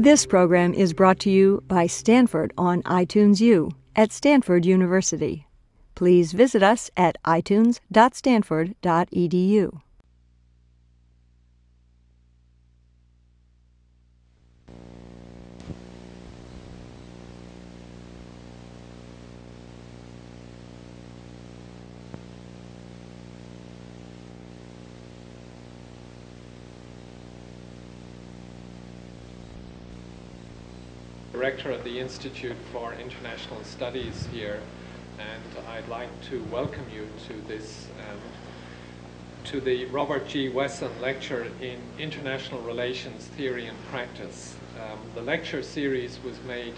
This program is brought to you by Stanford on iTunes U at Stanford University. Please visit us at itunes.stanford.edu. Director of the Institute for International Studies here, and I'd like to welcome you to this, um, to the Robert G. Wesson Lecture in International Relations Theory and Practice. Um, the lecture series was made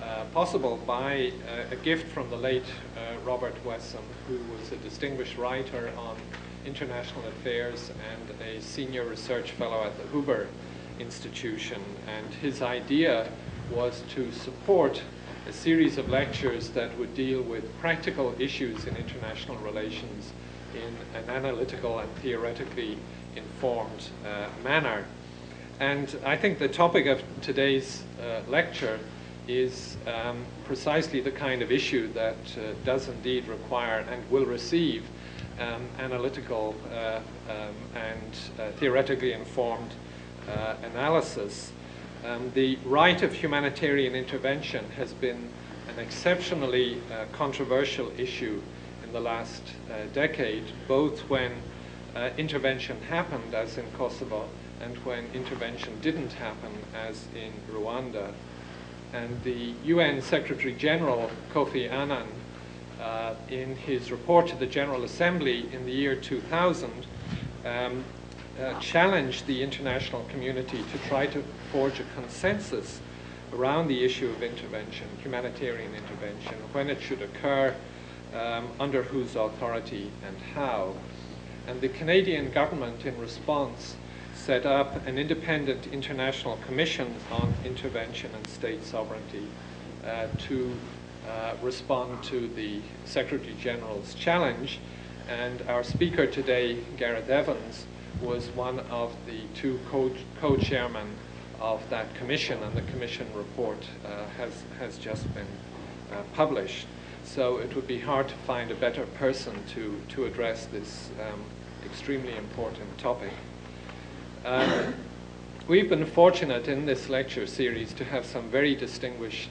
uh, possible by uh, a gift from the late uh, Robert Wesson, who was a distinguished writer on international affairs and a senior research fellow at the Hoover Institution. And his idea was to support a series of lectures that would deal with practical issues in international relations in an analytical and theoretically informed uh, manner. And I think the topic of today's uh, lecture is um, precisely the kind of issue that uh, does indeed require and will receive um, analytical uh, um, and uh, theoretically informed uh, analysis. Um, the right of humanitarian intervention has been an exceptionally uh, controversial issue in the last uh, decade, both when uh, intervention happened, as in Kosovo, and when intervention didn't happen, as in Rwanda. And the UN Secretary General, Kofi Annan, uh, in his report to the General Assembly in the year 2000, um, uh, challenged the international community to try to forge a consensus around the issue of intervention, humanitarian intervention, when it should occur, um, under whose authority and how. And the Canadian government, in response, set up an independent international commission on intervention and state sovereignty uh, to uh, respond to the Secretary General's challenge. And our speaker today, Gareth Evans, was one of the two co-chairmen of that commission, and the commission report uh, has, has just been uh, published. So it would be hard to find a better person to, to address this um, extremely important topic. Um, we've been fortunate in this lecture series to have some very distinguished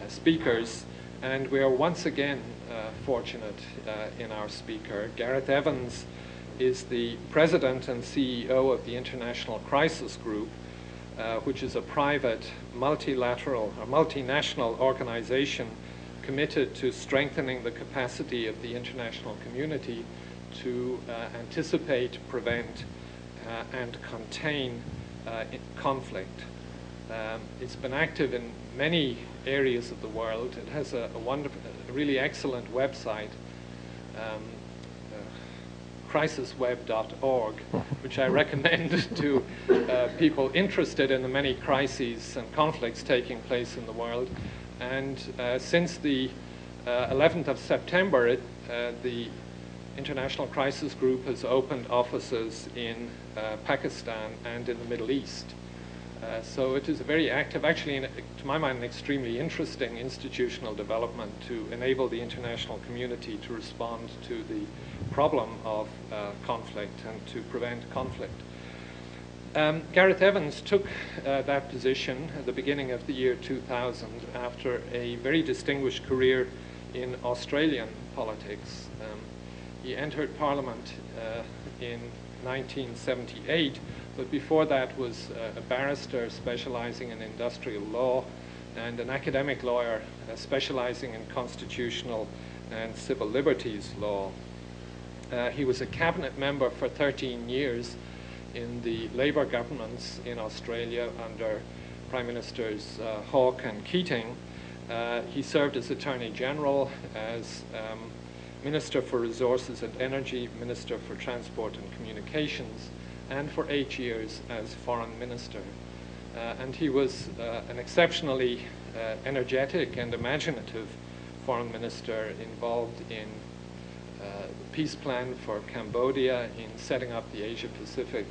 uh, speakers, and we are once again uh, fortunate uh, in our speaker. Gareth Evans is the president and CEO of the International Crisis Group, uh, which is a private, multilateral, or multinational organization committed to strengthening the capacity of the international community to uh, anticipate, prevent, uh, and contain uh, conflict. Um, it's been active in many areas of the world. It has a, a wonderful, a really excellent website um, crisisweb.org, which I recommend to uh, people interested in the many crises and conflicts taking place in the world. And uh, since the uh, 11th of September, it, uh, the International Crisis Group has opened offices in uh, Pakistan and in the Middle East. Uh, so it is a very active, actually, to my mind, an extremely interesting institutional development to enable the international community to respond to the problem of uh, conflict and to prevent conflict. Um, Gareth Evans took uh, that position at the beginning of the year 2000 after a very distinguished career in Australian politics. Um, he entered Parliament uh, in 1978, but before that was a barrister specializing in industrial law and an academic lawyer uh, specializing in constitutional and civil liberties law. Uh, he was a cabinet member for 13 years in the Labour governments in Australia under Prime Ministers uh, Hawke and Keating. Uh, he served as Attorney General, as um, Minister for Resources and Energy, Minister for Transport and Communications, and for eight years as Foreign Minister. Uh, and he was uh, an exceptionally uh, energetic and imaginative Foreign Minister involved in uh, peace plan for Cambodia in setting up the Asia Pacific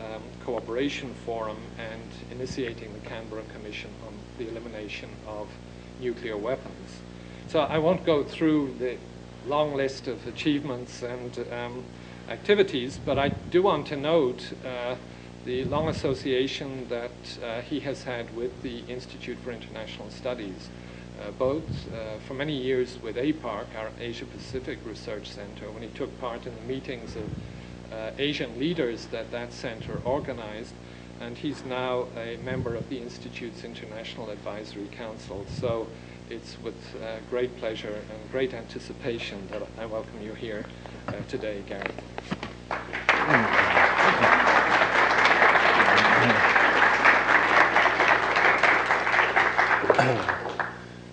um, Cooperation Forum and initiating the Canberra Commission on the Elimination of Nuclear Weapons. So I won't go through the long list of achievements and um, activities, but I do want to note uh, the long association that uh, he has had with the Institute for International Studies, uh, both for many years with APARC, our Asia Pacific Research Center, when he took part in the meetings of Asian leaders that that center organized, and he's now a member of the Institute's International Advisory Council. So it's with uh, great pleasure and great anticipation that I welcome you here uh, today, Gary.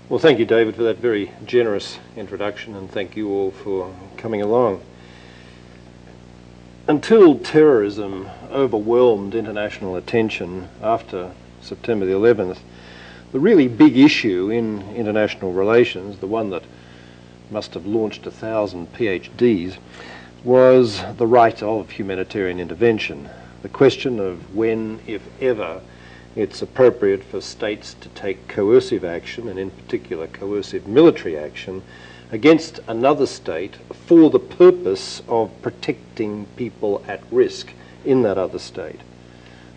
Well, thank you, David, for that very generous introduction, and thank you all for coming along. Until terrorism overwhelmed international attention after September the 11th, the really big issue in international relations, the one that must have launched a thousand PhDs, was the right of humanitarian intervention. The question of when, if ever, it's appropriate for states to take coercive action, and in particular coercive military action, against another state for the purpose of protecting people at risk in that other state.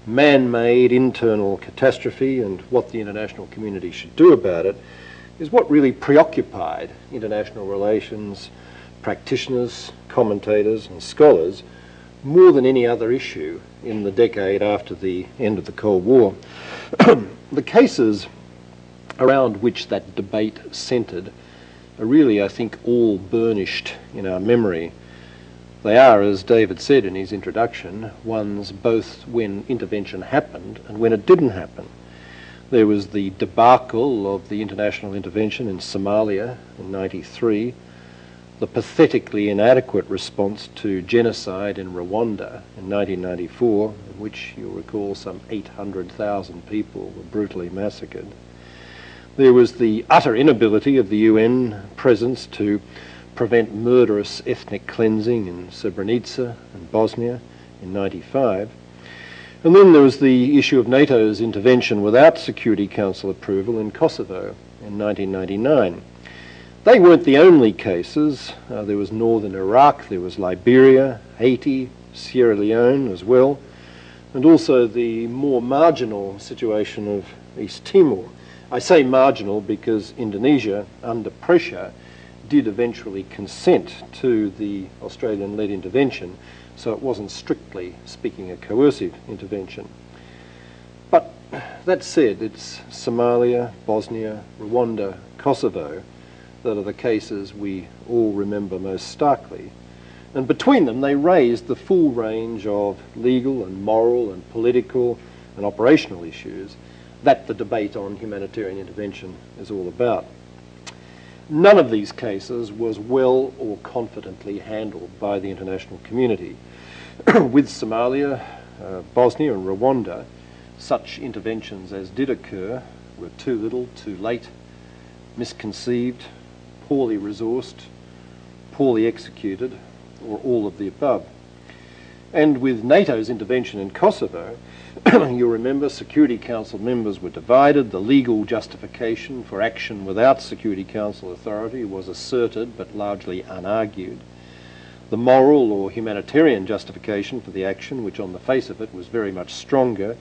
Man made internal catastrophe and what the international community should do about it is what really preoccupied international relations practitioners, commentators, and scholars more than any other issue in the decade after the end of the Cold War. the cases around which that debate centred are really, I think, all burnished in our memory. They are, as David said in his introduction, ones both when intervention happened and when it didn't happen. There was the debacle of the international intervention in Somalia in 93, the pathetically inadequate response to genocide in Rwanda in 1994, in which you'll recall some 800,000 people were brutally massacred. There was the utter inability of the UN presence to prevent murderous ethnic cleansing in Srebrenica and Bosnia in 95. And then there was the issue of NATO's intervention without Security Council approval in Kosovo in 1999. They weren't the only cases. Uh, there was northern Iraq, there was Liberia, Haiti, Sierra Leone as well, and also the more marginal situation of East Timor. I say marginal because Indonesia, under pressure, did eventually consent to the Australian led intervention, so it wasn't strictly speaking a coercive intervention. But that said, it's Somalia, Bosnia, Rwanda, Kosovo that are the cases we all remember most starkly. And between them, they raised the full range of legal and moral and political and operational issues that the debate on humanitarian intervention is all about. None of these cases was well or confidently handled by the international community. With Somalia, uh, Bosnia, and Rwanda, such interventions as did occur were too little, too late, misconceived, poorly resourced, poorly executed, or all of the above. And with NATO's intervention in Kosovo, you'll remember Security Council members were divided. The legal justification for action without Security Council authority was asserted but largely unargued. The moral or humanitarian justification for the action, which on the face of it was very much stronger,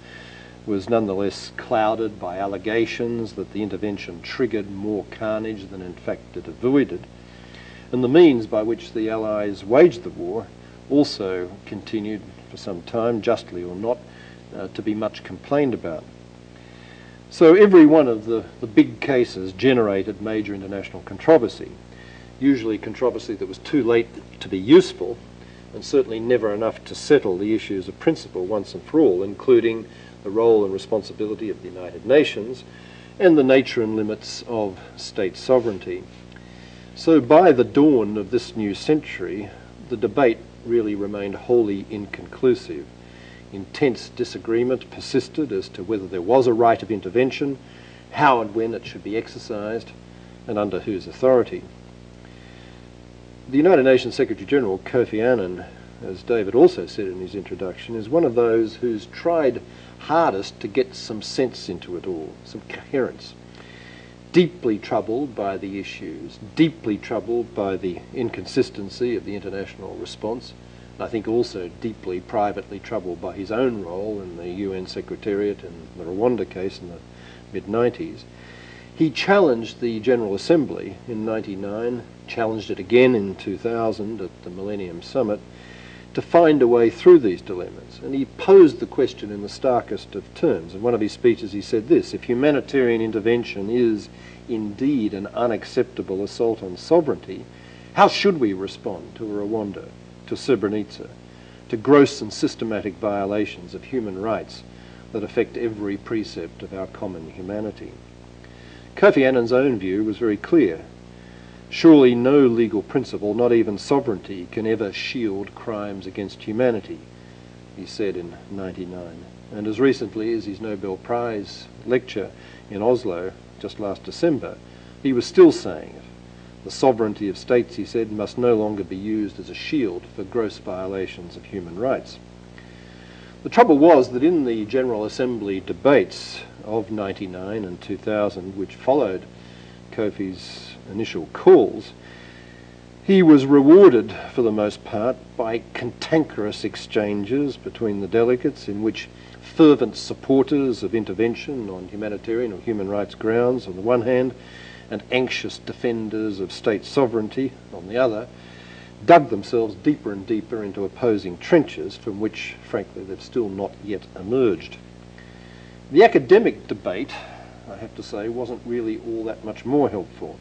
was nonetheless clouded by allegations that the intervention triggered more carnage than in fact it avoided. And the means by which the Allies waged the war also continued for some time, justly or not, uh, to be much complained about. So every one of the, the big cases generated major international controversy, usually controversy that was too late to be useful, and certainly never enough to settle the issues of principle once and for all, including the role and responsibility of the United Nations, and the nature and limits of state sovereignty. So by the dawn of this new century, the debate really remained wholly inconclusive. Intense disagreement persisted as to whether there was a right of intervention, how and when it should be exercised, and under whose authority. The United Nations Secretary General Kofi Annan as David also said in his introduction, is one of those who's tried hardest to get some sense into it all, some coherence. Deeply troubled by the issues, deeply troubled by the inconsistency of the international response, and I think also deeply privately troubled by his own role in the UN Secretariat in the Rwanda case in the mid 90s. He challenged the General Assembly in 99, challenged it again in 2000 at the Millennium Summit to find a way through these dilemmas. And he posed the question in the starkest of terms. In one of his speeches, he said this If humanitarian intervention is indeed an unacceptable assault on sovereignty, how should we respond to Rwanda, to Srebrenica, to gross and systematic violations of human rights that affect every precept of our common humanity? Kofi Annan's own view was very clear. Surely no legal principle, not even sovereignty, can ever shield crimes against humanity, he said in 99. And as recently as his Nobel Prize lecture in Oslo just last December, he was still saying it. The sovereignty of states, he said, must no longer be used as a shield for gross violations of human rights. The trouble was that in the General Assembly debates of 99 and 2000, which followed Kofi's initial calls, he was rewarded for the most part by cantankerous exchanges between the delegates in which fervent supporters of intervention on humanitarian or human rights grounds on the one hand and anxious defenders of state sovereignty on the other dug themselves deeper and deeper into opposing trenches from which, frankly, they've still not yet emerged. The academic debate, I have to say, wasn't really all that much more helpful.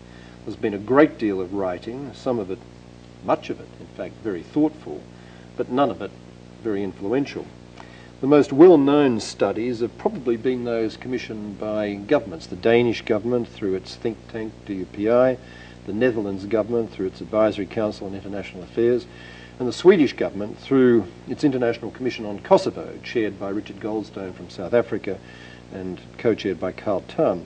There's been a great deal of writing, some of it, much of it, in fact, very thoughtful, but none of it very influential. The most well-known studies have probably been those commissioned by governments, the Danish government through its think tank DUPI, the Netherlands government through its Advisory Council on International Affairs, and the Swedish government through its International Commission on Kosovo, chaired by Richard Goldstone from South Africa and co-chaired by Carl Tham.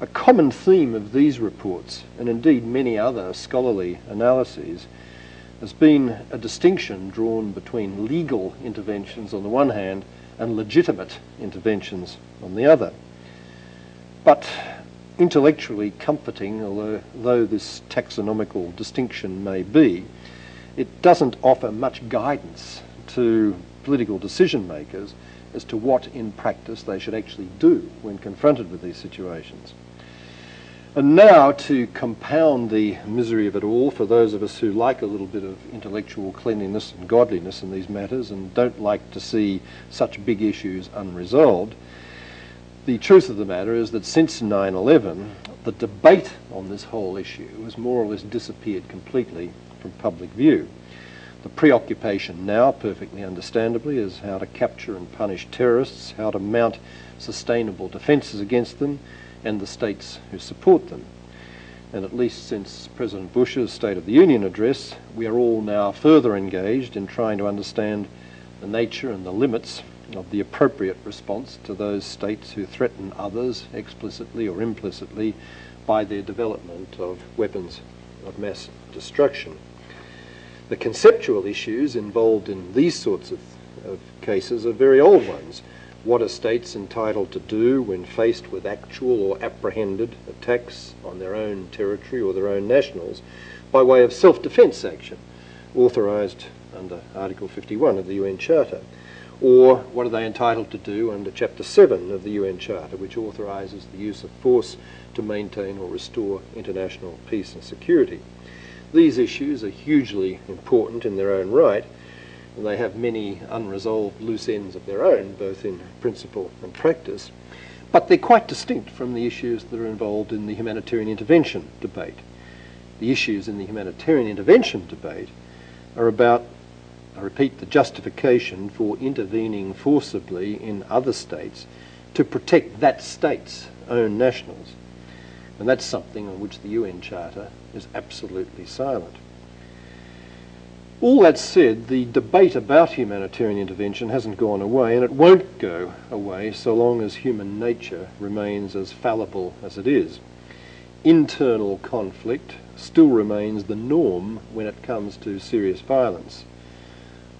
A common theme of these reports, and indeed many other scholarly analyses, has been a distinction drawn between legal interventions on the one hand and legitimate interventions on the other. But intellectually comforting, although, although this taxonomical distinction may be, it doesn't offer much guidance to political decision makers as to what in practice they should actually do when confronted with these situations. And now, to compound the misery of it all, for those of us who like a little bit of intellectual cleanliness and godliness in these matters and don't like to see such big issues unresolved, the truth of the matter is that since 9 11, the debate on this whole issue has more or less disappeared completely from public view. The preoccupation now, perfectly understandably, is how to capture and punish terrorists, how to mount sustainable defences against them, and the states who support them. And at least since President Bush's State of the Union address, we are all now further engaged in trying to understand the nature and the limits of the appropriate response to those states who threaten others explicitly or implicitly by their development of weapons of mass destruction. The conceptual issues involved in these sorts of, of cases are very old ones. What are states entitled to do when faced with actual or apprehended attacks on their own territory or their own nationals by way of self defence action, authorised under Article 51 of the UN Charter? Or what are they entitled to do under Chapter 7 of the UN Charter, which authorises the use of force to maintain or restore international peace and security? These issues are hugely important in their own right, and they have many unresolved loose ends of their own, both in principle and practice, but they're quite distinct from the issues that are involved in the humanitarian intervention debate. The issues in the humanitarian intervention debate are about, I repeat, the justification for intervening forcibly in other states to protect that state's own nationals. And that's something on which the UN Charter is absolutely silent. All that said, the debate about humanitarian intervention hasn't gone away, and it won't go away so long as human nature remains as fallible as it is. Internal conflict still remains the norm when it comes to serious violence.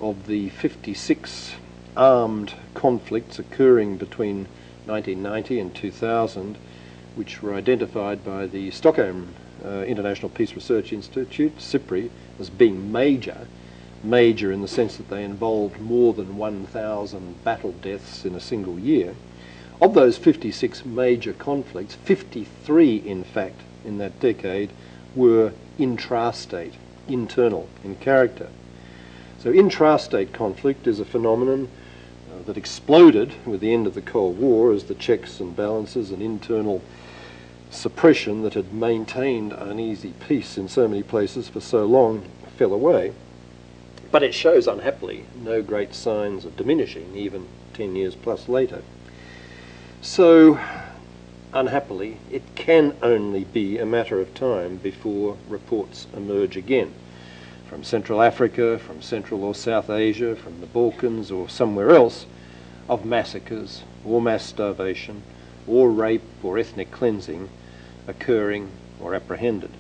of the 56 armed conflicts occurring between 1990 and 2000, which were identified by the Stockholm uh, International Peace Research Institute, SIPRI, as being major, major in the sense that they involved more than 1,000 battle deaths in a single year. Of those 56 major conflicts, 53, in fact, in that decade were intrastate, internal in character. So intrastate conflict is a phenomenon uh, that exploded with the end of the Cold War as the checks and balances and internal suppression that had maintained uneasy peace in so many places for so long fell away. But it shows, unhappily, no great signs of diminishing, even 10 years plus later. So, unhappily, it can only be a matter of time before reports emerge again from Central Africa, from Central or South Asia, from the Balkans or somewhere else of massacres or mass starvation or rape or ethnic cleansing occurring or apprehended.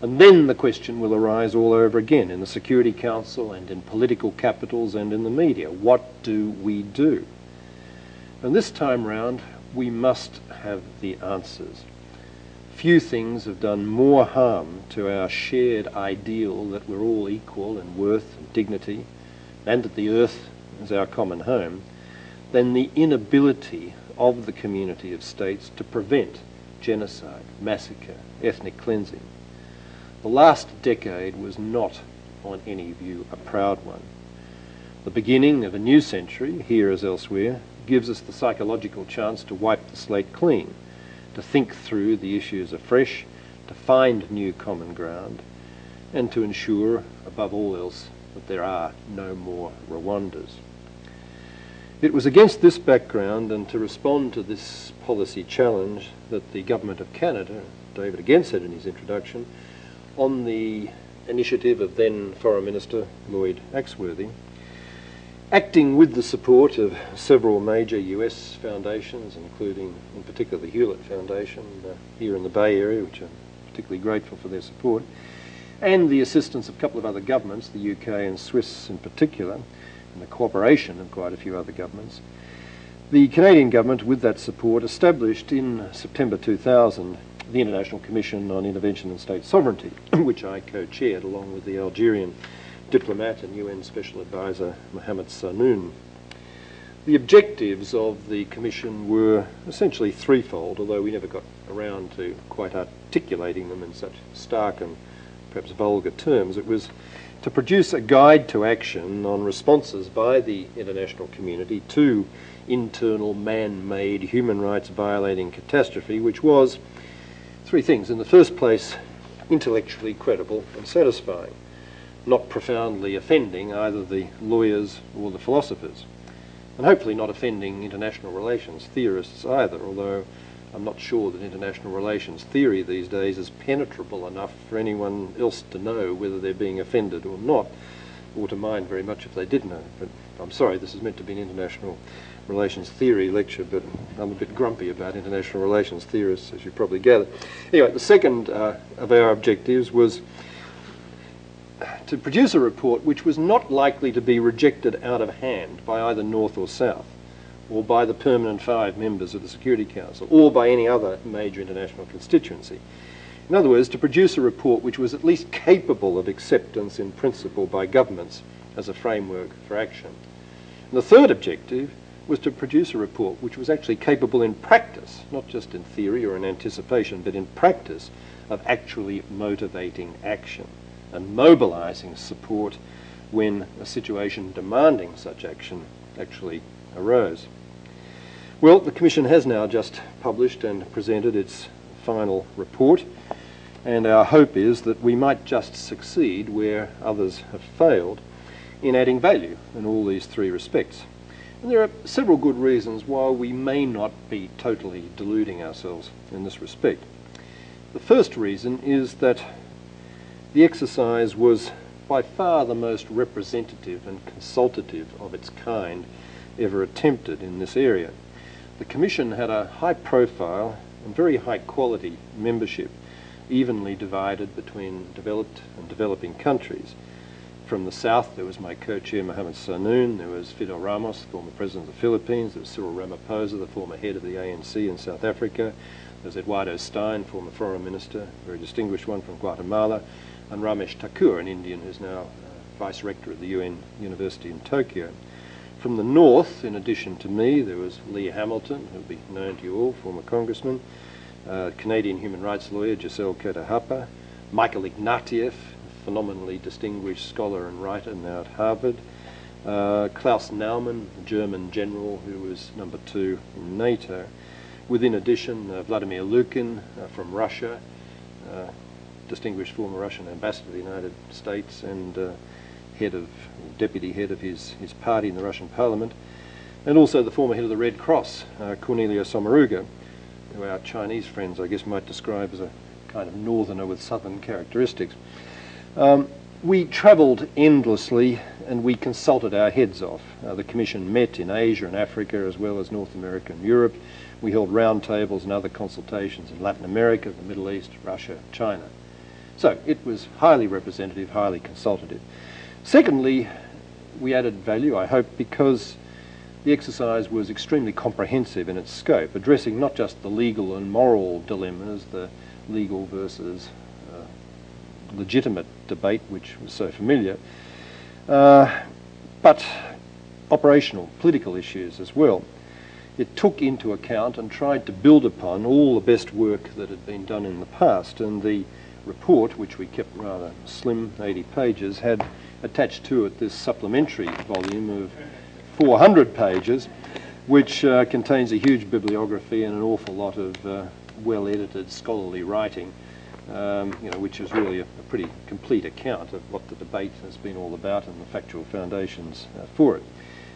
And then the question will arise all over again in the Security Council and in political capitals and in the media. What do we do? And this time round, we must have the answers. Few things have done more harm to our shared ideal that we're all equal in worth and dignity, and that the earth is our common home, than the inability of the community of states to prevent genocide, massacre, ethnic cleansing. The last decade was not, on any view, a proud one. The beginning of a new century, here as elsewhere, gives us the psychological chance to wipe the slate clean, to think through the issues afresh, to find new common ground, and to ensure, above all else, that there are no more Rwandas. It was against this background and to respond to this policy challenge that the Government of Canada, David again said in his introduction, on the initiative of then Foreign Minister Lloyd Axworthy, acting with the support of several major US foundations, including in particular the Hewlett Foundation uh, here in the Bay Area, which I'm particularly grateful for their support, and the assistance of a couple of other governments, the UK and Swiss in particular, and the cooperation of quite a few other governments. The Canadian government, with that support, established in September 2000 the International Commission on Intervention and State Sovereignty, which I co-chaired along with the Algerian diplomat and UN Special Advisor Mohamed Sahnoun. The objectives of the Commission were essentially threefold, although we never got around to quite articulating them in such stark and perhaps vulgar terms. It was to produce a guide to action on responses by the international community to internal man-made human rights violating catastrophe, which was three things. In the first place, intellectually credible and satisfying, not profoundly offending either the lawyers or the philosophers, and hopefully not offending international relations theorists either, although I'm not sure that international relations theory these days is penetrable enough for anyone else to know whether they're being offended or not, or to mind very much if they did know. But I'm sorry, this is meant to be an international relations theory lecture, but I'm a bit grumpy about international relations theorists, as you probably gather. Anyway, the second uh, of our objectives was to produce a report which was not likely to be rejected out of hand by either North or South or by the permanent five members of the Security Council, or by any other major international constituency. In other words, to produce a report which was at least capable of acceptance in principle by governments as a framework for action. And the third objective was to produce a report which was actually capable in practice, not just in theory or in anticipation, but in practice, of actually motivating action and mobilizing support when a situation demanding such action actually arose. Well, the Commission has now just published and presented its final report, and our hope is that we might just succeed where others have failed in adding value in all these three respects. And there are several good reasons why we may not be totally deluding ourselves in this respect. The first reason is that the exercise was by far the most representative and consultative of its kind ever attempted in this area. The Commission had a high profile and very high quality membership, evenly divided between developed and developing countries. from the south, there was my co-chair Mohamed Sahnoun, there was Fidel Ramos, former president of the Philippines, there was Cyril Ramaphosa, the former head of the ANC in South Africa, there was Eduardo Stein, former foreign minister, a very distinguished one from Guatemala, and Ramesh Thakur, an Indian who's now uh, vice rector of the UN University in Tokyo. From the north, in addition to me, there was Lee Hamilton, who'll be known to you all, former congressman, uh, Canadian human rights lawyer Giselle Côté-Harper, Michael Ignatieff, phenomenally distinguished scholar and writer now at Harvard, uh, Klaus Naumann, German general who was number two in NATO. With, in addition, uh, Vladimir Lukin uh, from Russia, uh, distinguished former Russian ambassador to the United States and uh, head of, deputy head of his, his party in the Russian parliament, and also the former head of the Red Cross, uh, Cornelio Sommaruga, who our Chinese friends, I guess, might describe as a kind of northerner with southern characteristics. Um, we travelled endlessly and we consulted our heads off. Uh, the Commission met in Asia and Africa as well as North America and Europe. We held roundtables and other consultations in Latin America, the Middle East, Russia, China. So it was highly representative, highly consultative. Secondly, we added value, I hope, because the exercise was extremely comprehensive in its scope, addressing not just the legal and moral dilemmas, the legal versus uh, legitimate debate, which was so familiar, uh, but operational, political issues as well. It took into account and tried to build upon all the best work that had been done in the past, and the report, which we kept rather slim, 80 pages, had attached to it this supplementary volume of 400 pages, which uh, contains a huge bibliography and an awful lot of uh, well-edited scholarly writing, um, you know, which is really a, a, pretty complete account of what the debate has been all about and the factual foundations uh, for it.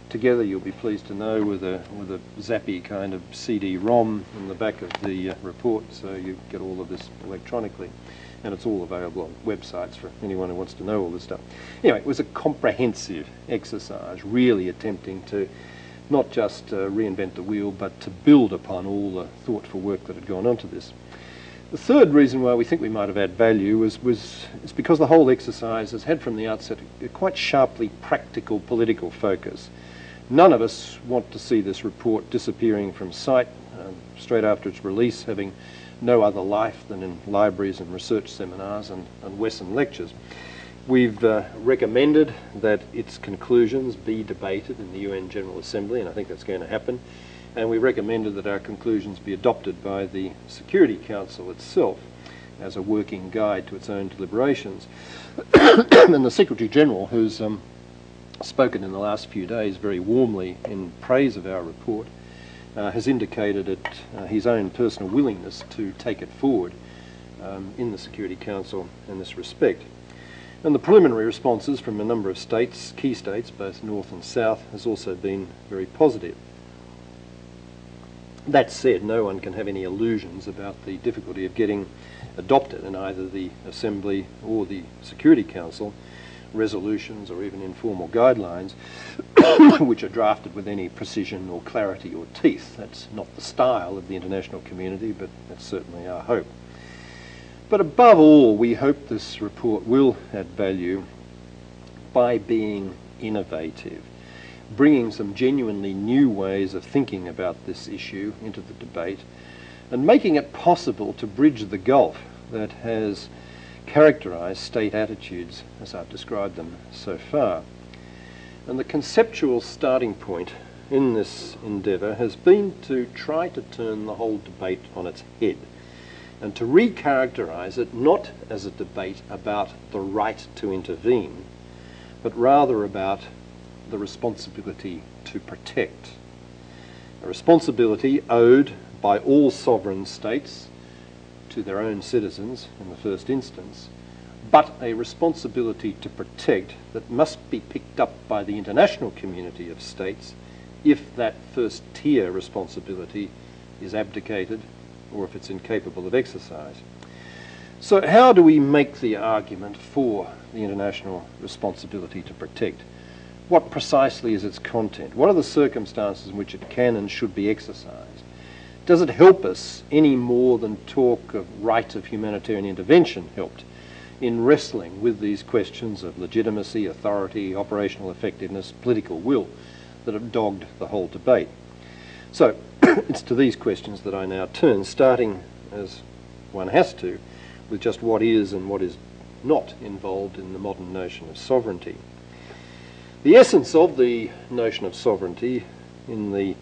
Together, you'll be pleased to know, with a with a zappy kind of CD-ROM in the back of the uh, report, so you get all of this electronically and it's all available on websites for anyone who wants to know all this stuff. Anyway, it was a comprehensive exercise, really attempting to not just uh, reinvent the wheel, but to build upon all the thoughtful work that had gone onto this. The third reason why we think we might have added value was, was it's because the whole exercise has had from the outset a quite sharply practical political focus. None of us want to see this report disappearing from sight um, straight after its release, having no other life than in libraries and research seminars and, and Wesson lectures. We've uh, recommended that its conclusions be debated in the UN General Assembly, and I think that's going to happen. And we recommended that our conclusions be adopted by the Security Council itself as a working guide to its own deliberations. and the Secretary General, who's um, spoken in the last few days very warmly in praise of our report, uh, has indicated it, uh, his own personal willingness to take it forward um, in the Security Council in this respect. And the preliminary responses from a number of states, key states, both north and south, has also been very positive. That said, no one can have any illusions about the difficulty of getting adopted in either the Assembly or the Security Council resolutions or even informal guidelines which are drafted with any precision or clarity or teeth. That's not the style of the international community, but that's certainly our hope. But above all, we hope this report will add value by being innovative, bringing some genuinely new ways of thinking about this issue into the debate, and making it possible to bridge the gulf that has characterise state attitudes as I've described them so far. And the conceptual starting point in this endeavour has been to try to turn the whole debate on its head and to recharacterise it not as a debate about the right to intervene, but rather about the responsibility to protect. A responsibility owed by all sovereign states to their own citizens in the first instance, but a responsibility to protect that must be picked up by the international community of states if that first tier responsibility is abdicated or if it's incapable of exercise. So how do we make the argument for the international responsibility to protect? What precisely is its content? What are the circumstances in which it can and should be exercised? Does it help us any more than talk of right of humanitarian intervention helped? in wrestling with these questions of legitimacy, authority, operational effectiveness, political will that have dogged the whole debate. So it's to these questions that I now turn, starting as one has to with just what is and what is not involved in the modern notion of sovereignty. The essence of the notion of sovereignty in the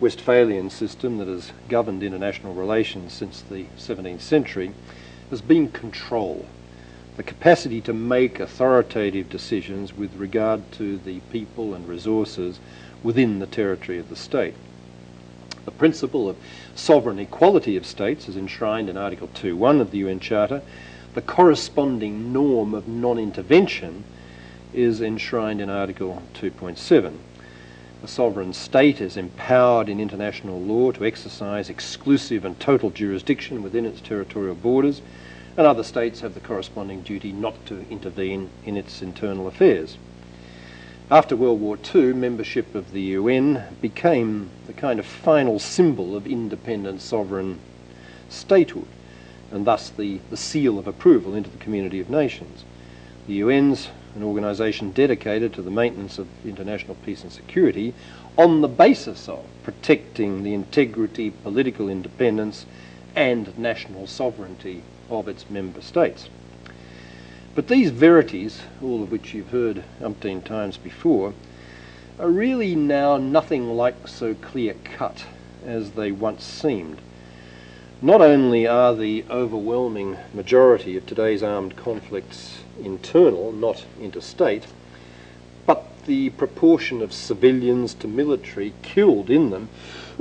Westphalian system that has governed international relations since the 17th century has been control the capacity to make authoritative decisions with regard to the people and resources within the territory of the state. The principle of sovereign equality of states is enshrined in Article 2.1 of the UN Charter. The corresponding norm of non-intervention is enshrined in Article 2.7. A sovereign state is empowered in international law to exercise exclusive and total jurisdiction within its territorial borders and other states have the corresponding duty not to intervene in its internal affairs. After World War II, membership of the UN became the kind of final symbol of independent sovereign statehood, and thus the, the seal of approval into the community of nations. The UN's an organisation dedicated to the maintenance of international peace and security on the basis of protecting the integrity, political independence, and national sovereignty of its member states. But these verities, all of which you've heard umpteen times before, are really now nothing like so clear cut as they once seemed. Not only are the overwhelming majority of today's armed conflicts internal, not interstate, but the proportion of civilians to military killed in them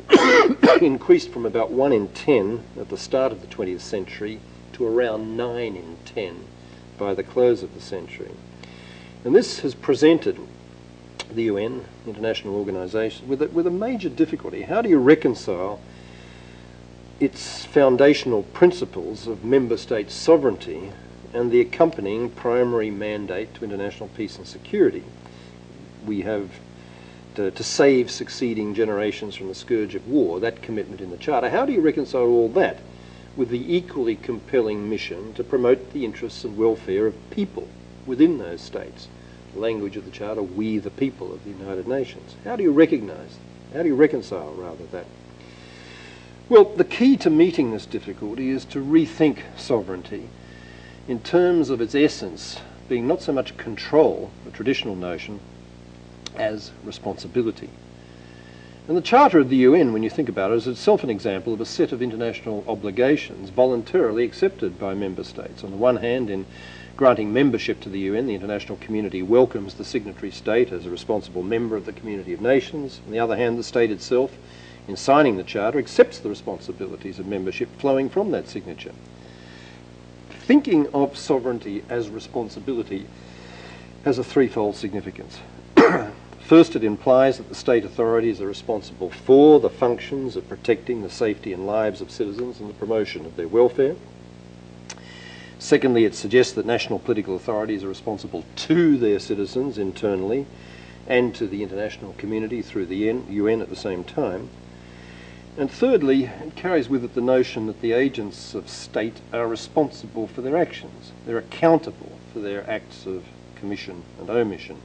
increased from about 1 in 10 at the start of the 20th century to around 9 in 10 by the close of the century. And this has presented the UN, international organisation, with a, with a major difficulty. How do you reconcile its foundational principles of member state sovereignty and the accompanying primary mandate to international peace and security? We have to, to, save succeeding generations from the scourge of war, that commitment in the Charter. How do you reconcile all that with the equally compelling mission to promote the interests and welfare of people within those states. The language of the Charter, we the people of the United Nations. How do you recognise, how do you reconcile rather that? Well, the key to meeting this difficulty is to rethink sovereignty in terms of its essence being not so much control, the traditional notion, as responsibility. And the Charter of the UN, when you think about it, is itself an example of a set of international obligations voluntarily accepted by member states. On the one hand, in granting membership to the UN, the international community welcomes the signatory state as a responsible member of the community of nations. On the other hand, the state itself, in signing the Charter, accepts the responsibilities of membership flowing from that signature. Thinking of sovereignty as responsibility has a threefold significance. First, it implies that the state authorities are responsible for the functions of protecting the safety and lives of citizens and the promotion of their welfare. Secondly, it suggests that national political authorities are responsible to their citizens internally and to the international community through the UN at the same time. And thirdly, it carries with it the notion that the agents of state are responsible for their actions. They're accountable for their acts of commission and omission.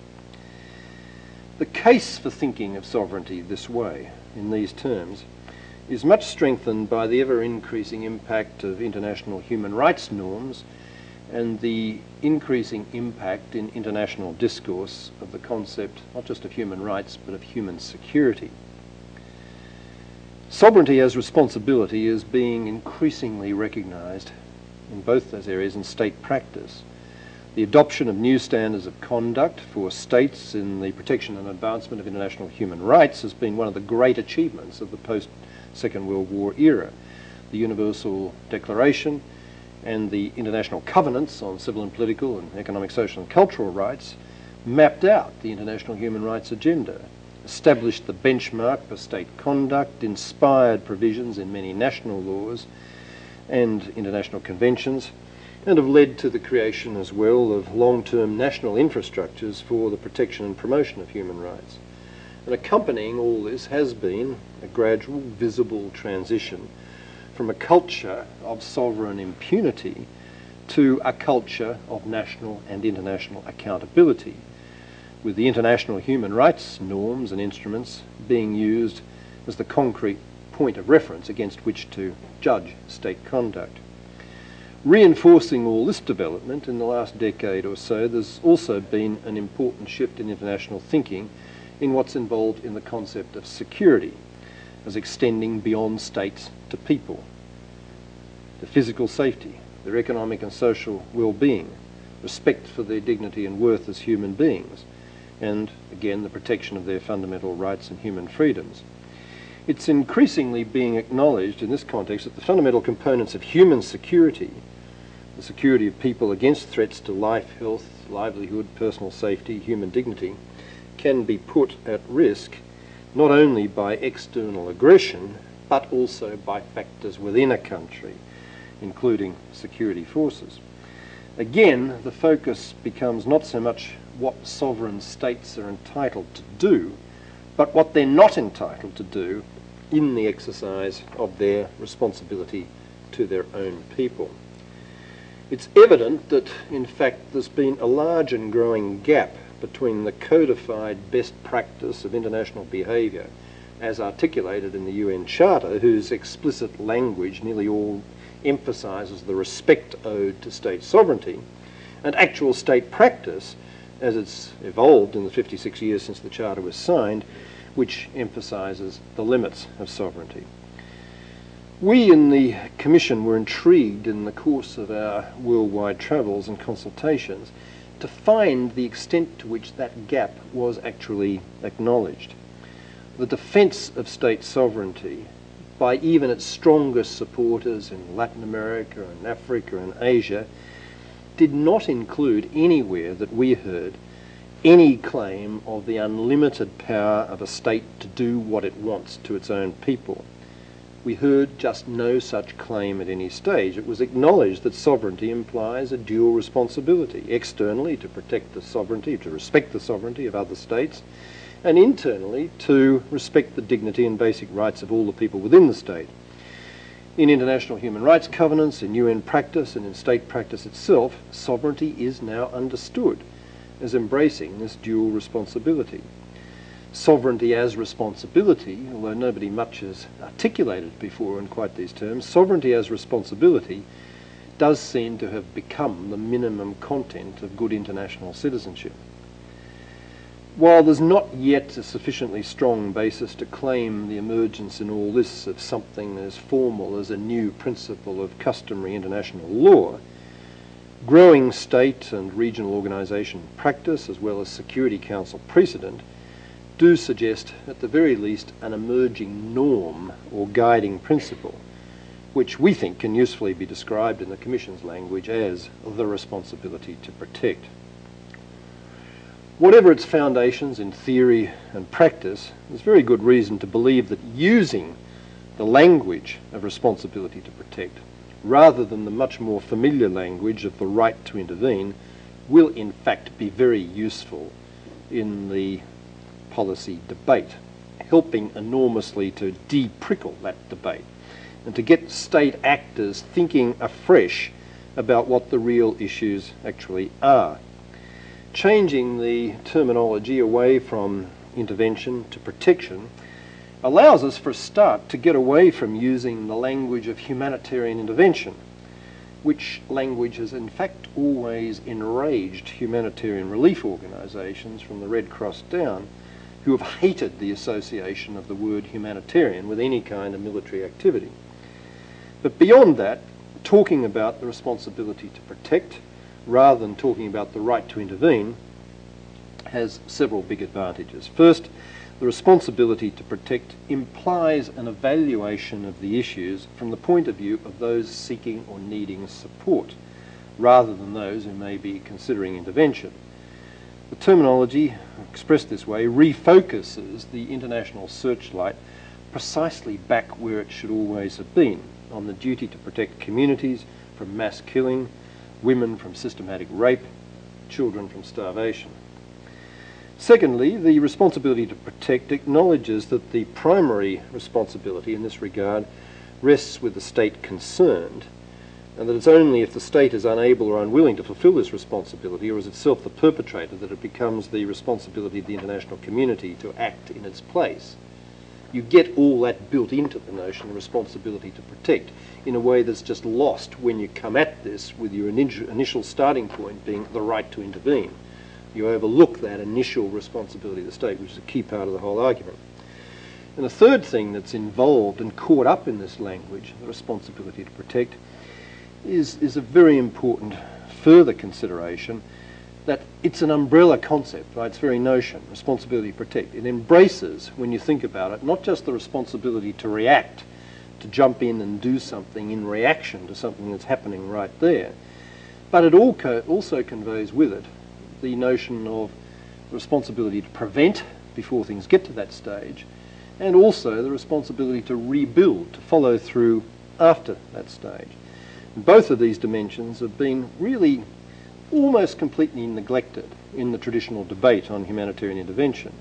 The case for thinking of sovereignty this way, in these terms, is much strengthened by the ever increasing impact of international human rights norms and the increasing impact in international discourse of the concept not just of human rights but of human security. Sovereignty as responsibility is being increasingly recognised in both those areas in state practice the adoption of new standards of conduct for states in the protection and advancement of international human rights has been one of the great achievements of the post Second World War era. The Universal Declaration and the international covenants on civil and political and economic, social and cultural rights mapped out the international human rights agenda, established the benchmark for state conduct, inspired provisions in many national laws and international conventions, and have led to the creation as well of long-term national infrastructures for the protection and promotion of human rights. And accompanying all this has been a gradual, visible transition from a culture of sovereign impunity to a culture of national and international accountability, with the international human rights norms and instruments being used as the concrete point of reference against which to judge state conduct. Reinforcing all this development in the last decade or so, there's also been an important shift in international thinking in what's involved in the concept of security as extending beyond states to people, to physical safety, their economic and social well-being, respect for their dignity and worth as human beings, and again the protection of their fundamental rights and human freedoms. It's increasingly being acknowledged in this context that the fundamental components of human security, the security of people against threats to life, health, livelihood, personal safety, human dignity, can be put at risk not only by external aggression but also by factors within a country including security forces. Again, the focus becomes not so much what sovereign states are entitled to do, but what they're not entitled to do in the exercise of their responsibility to their own people. It's evident that, in fact, there's been a large and growing gap between the codified best practice of international behaviour as articulated in the UN Charter, whose explicit language nearly all emphasises the respect owed to state sovereignty, and actual state practice, as it's evolved in the 56 years since the Charter was signed, which emphasises the limits of sovereignty. We in the Commission were intrigued in the course of our worldwide travels and consultations to find the extent to which that gap was actually acknowledged. The defence of state sovereignty by even its strongest supporters in Latin America and Africa and Asia, did not include anywhere that we heard any claim of the unlimited power of a state to do what it wants to its own people. We heard just no such claim at any stage. It was acknowledged that sovereignty implies a dual responsibility externally to protect the sovereignty, to respect the sovereignty of other states, and internally to respect the dignity and basic rights of all the people within the state. In international human rights covenants, in UN practice, and in state practice itself, sovereignty is now understood as embracing this dual responsibility. Sovereignty as responsibility, although nobody much has articulated before in quite these terms, sovereignty as responsibility does seem to have become the minimum content of good international citizenship. While there's not yet a sufficiently strong basis to claim the emergence in all this of something as formal as a new principle of customary international law, growing state and regional organisation practice, as well as Security Council precedent, do suggest, at the very least, an emerging norm or guiding principle, which we think can usefully be described in the Commission's language as the responsibility to protect. Whatever its foundations in theory and practice, there's very good reason to believe that using the language of responsibility to protect, rather than the much more familiar language of the right to intervene, will in fact be very useful in the policy debate, helping enormously to de-prickle that debate and to get state actors thinking afresh about what the real issues actually are changing the terminology away from intervention to protection allows us for a start to get away from using the language of humanitarian intervention, which language has in fact always enraged humanitarian relief organisations from the Red Cross down, who have hated the association of the word humanitarian with any kind of military activity. But beyond that, talking about the responsibility to protect, rather than talking about the right to intervene, has several big advantages. First, the responsibility to protect implies an evaluation of the issues from the point of view of those seeking or needing support, rather than those who may be considering intervention. The terminology, expressed this way, refocuses the international searchlight precisely back where it should always have been, on the duty to protect communities from mass killing, women from systematic rape, children from starvation. Secondly, the responsibility to protect acknowledges that the primary responsibility in this regard rests with the state concerned, and that it's only if the state is unable or unwilling to fulfil this responsibility or is itself the perpetrator that it becomes the responsibility of the international community to act in its place. You get all that built into the notion of responsibility to protect in a way that's just lost when you come at this with your initial starting point being the right to intervene. You overlook that initial responsibility of the state, which is a key part of the whole argument. And the third thing that's involved and caught up in this language, the responsibility to protect, is, is a very important further consideration that it's an umbrella concept by its very notion, responsibility to protect. It embraces, when you think about it, not just the responsibility to react, to jump in and do something in reaction to something that's happening right there, but it also conveys with it the notion of responsibility to prevent before things get to that stage, and also the responsibility to rebuild, to follow through after that stage. Both of these dimensions have been really almost completely neglected in the traditional debate on humanitarian intervention.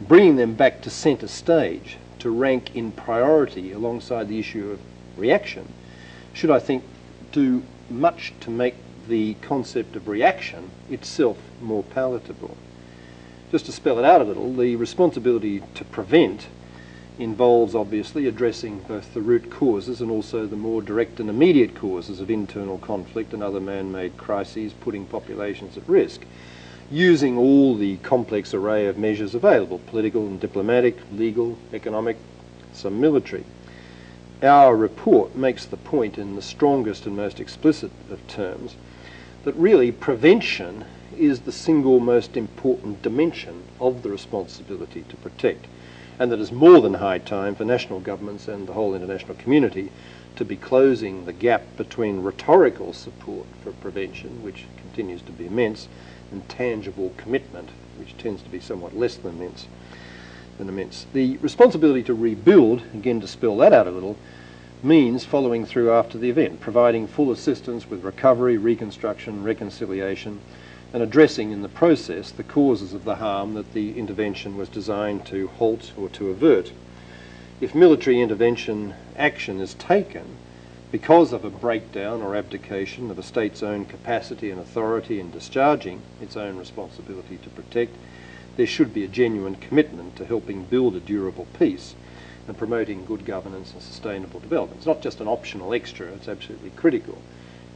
Bringing them back to centre stage, to rank in priority alongside the issue of reaction, should, I think, do much to make the concept of reaction itself more palatable. Just to spell it out a little, the responsibility to prevent involves obviously addressing both the root causes and also the more direct and immediate causes of internal conflict and other man-made crises putting populations at risk, using all the complex array of measures available, political and diplomatic, legal, economic, some military. Our report makes the point in the strongest and most explicit of terms that really prevention is the single most important dimension of the responsibility to protect and that it's more than high time for national governments and the whole international community to be closing the gap between rhetorical support for prevention, which continues to be immense, and tangible commitment, which tends to be somewhat less than immense. Than immense. The responsibility to rebuild, again to spell that out a little, means following through after the event, providing full assistance with recovery, reconstruction, reconciliation, and addressing in the process the causes of the harm that the intervention was designed to halt or to avert. If military intervention action is taken because of a breakdown or abdication of a state's own capacity and authority in discharging its own responsibility to protect, there should be a genuine commitment to helping build a durable peace and promoting good governance and sustainable development. It's not just an optional extra, it's absolutely critical.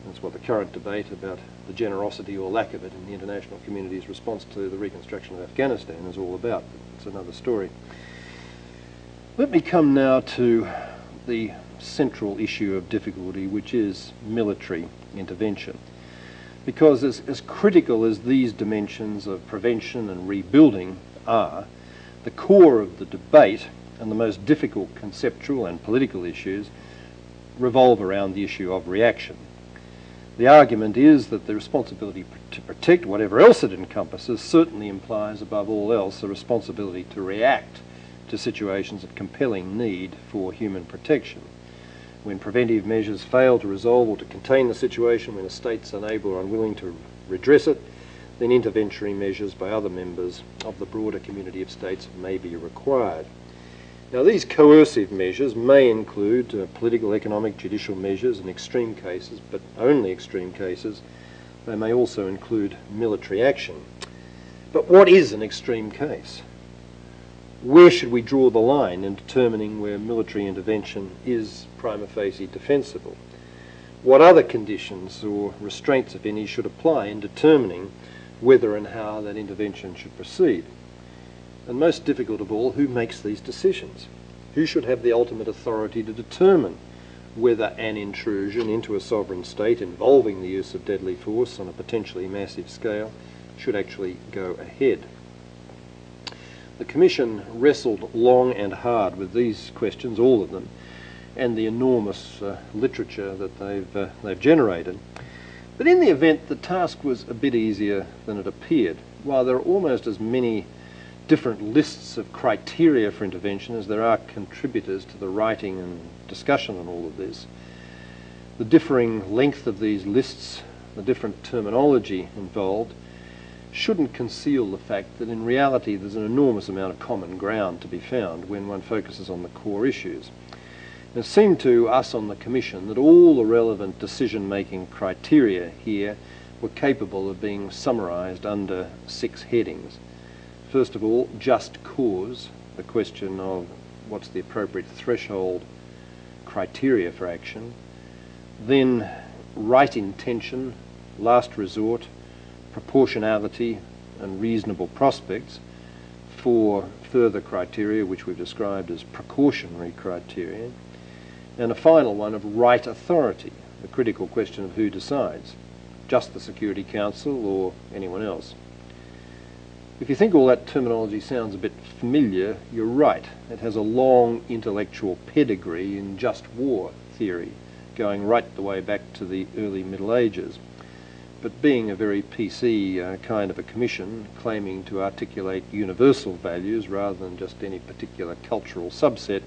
That's what the current debate about the generosity or lack of it in the international community's response to the reconstruction of Afghanistan is all about. It's another story. Let me come now to the central issue of difficulty, which is military intervention. Because as, as critical as these dimensions of prevention and rebuilding are, the core of the debate and the most difficult conceptual and political issues revolve around the issue of reaction. The argument is that the responsibility to protect whatever else it encompasses certainly implies, above all else, the responsibility to react to situations of compelling need for human protection. When preventive measures fail to resolve or to contain the situation, when a state's unable or unwilling to redress it, then interventionary measures by other members of the broader community of states may be required. Now, these coercive measures may include uh, political, economic, judicial measures in extreme cases, but only extreme cases. They may also include military action. But what is an extreme case? Where should we draw the line in determining where military intervention is prima facie defensible? What other conditions or restraints, if any, should apply in determining whether and how that intervention should proceed? And most difficult of all, who makes these decisions? Who should have the ultimate authority to determine whether an intrusion into a sovereign state involving the use of deadly force on a potentially massive scale should actually go ahead? The Commission wrestled long and hard with these questions, all of them, and the enormous uh, literature that they've, uh, they've generated. But in the event, the task was a bit easier than it appeared. While there are almost as many different lists of criteria for intervention as there are contributors to the writing and discussion on all of this. The differing length of these lists, the different terminology involved, shouldn't conceal the fact that in reality there's an enormous amount of common ground to be found when one focuses on the core issues. It seemed to us on the Commission that all the relevant decision-making criteria here were capable of being summarised under six headings. First of all, just cause, the question of what's the appropriate threshold criteria four action. Then right intention, last resort, proportionality and reasonable prospects for further criteria which we've described as precautionary criteria. And a final one of right authority, the critical question of who decides, just the Security Council or anyone else. If you think all that terminology sounds a bit familiar, you're right. It has a long intellectual pedigree in just war theory, going right the way back to the early Middle Ages. But being a very PC uh, kind of a commission, claiming to articulate universal values rather than just any particular cultural subset,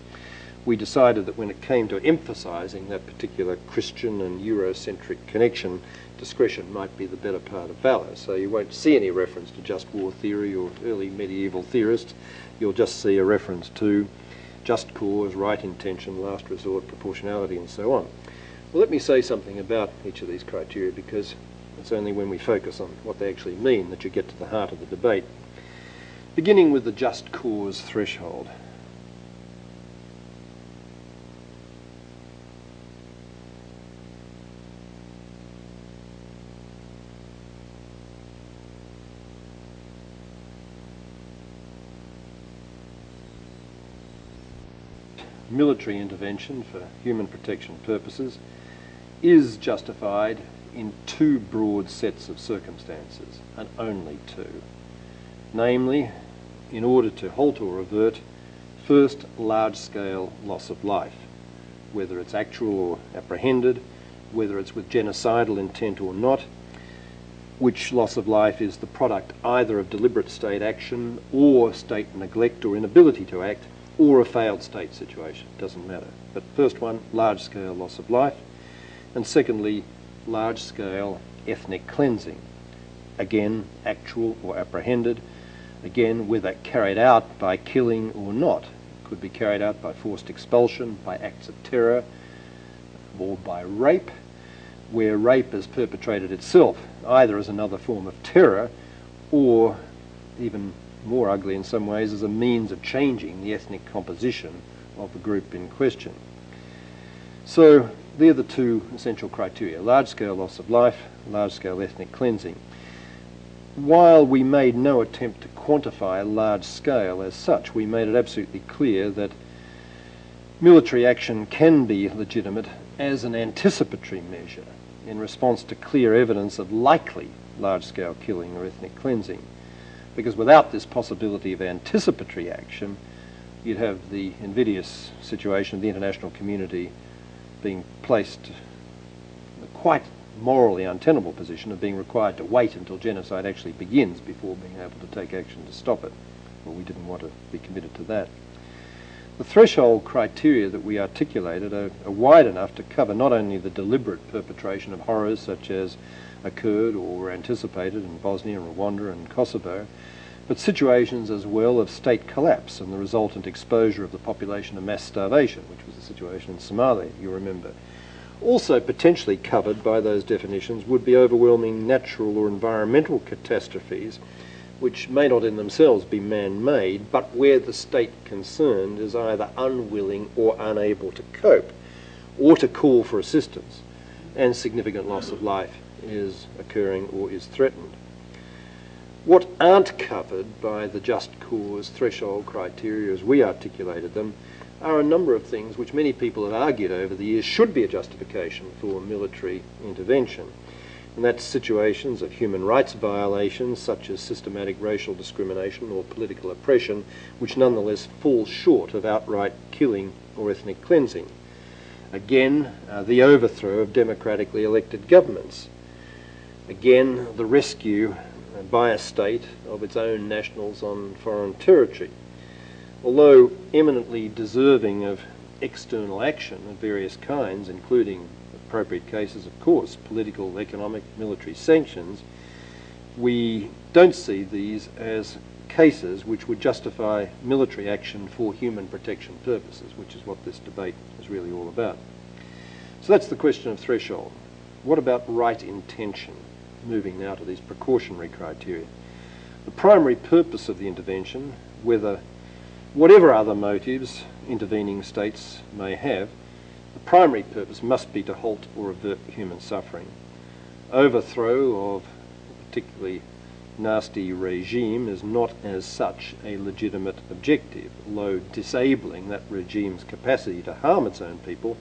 we decided that when it came to emphasising that particular Christian and Eurocentric connection, discretion might be the better part of valour. So you won't see any reference to just war theory or early medieval theorists. You'll just see a reference to just cause, right intention, last resort, proportionality, and so on. Well, let me say something about each of these criteria because it's only when we focus on what they actually mean that you get to the heart of the debate. Beginning with the just cause threshold. Military intervention for human protection purposes is justified in two broad sets of circumstances, and only two. Namely, in order to halt or avert, first, large-scale loss of life, whether it's actual or apprehended, whether it's with genocidal intent or not, which loss of life is the product either of deliberate state action or state neglect or inability to act, or a failed state situation, doesn't matter. But first one, large scale loss of life. And secondly, large scale ethnic cleansing. Again, actual or apprehended. Again, whether carried out by killing or not. Could be carried out by forced expulsion, by acts of terror, or by rape, where rape is perpetrated itself, either as another form of terror or even more ugly in some ways as a means of changing the ethnic composition of the group in question. So they're the two essential criteria, large-scale loss of life, large-scale ethnic cleansing. While we made no attempt to quantify large scale as such, we made it absolutely clear that military action can be legitimate as an anticipatory measure in response to clear evidence of likely large-scale killing or ethnic cleansing because without this possibility of anticipatory action, you'd have the invidious situation of the international community being placed in a quite morally untenable position of being required to wait until genocide actually begins before being able to take action to stop it. Well, we didn't want to be committed to that. The threshold criteria that we articulated are, are wide enough to cover not only the deliberate perpetration of horrors such as occurred or were anticipated in Bosnia, Rwanda and Kosovo, but situations as well of state collapse and the resultant exposure of the population to mass starvation, which was the situation in Somalia, you remember. Also potentially covered by those definitions would be overwhelming natural or environmental catastrophes which may not in themselves be man-made, but where the state concerned is either unwilling or unable to cope, or to call for assistance, and significant loss of life is occurring or is threatened. What aren't covered by the just cause threshold criteria as we articulated them are a number of things which many people have argued over the years should be a justification for military intervention. And that's situations of human rights violations such as systematic racial discrimination or political oppression, which nonetheless fall short of outright killing or ethnic cleansing. Again, uh, the overthrow of democratically elected governments. Again, the rescue by a state of its own nationals on foreign territory. Although eminently deserving of external action of various kinds, including appropriate cases, of course, political, economic, military sanctions, we don't see these as cases which would justify military action for human protection purposes, which is what this debate is really all about. So that's the question of threshold. What about right intention? Moving now to these precautionary criteria. The primary purpose of the intervention, whether whatever other motives intervening states may have, the primary purpose must be to halt or avert human suffering. Overthrow of a particularly nasty regime is not as such a legitimate objective, although disabling that regime's capacity to harm its own people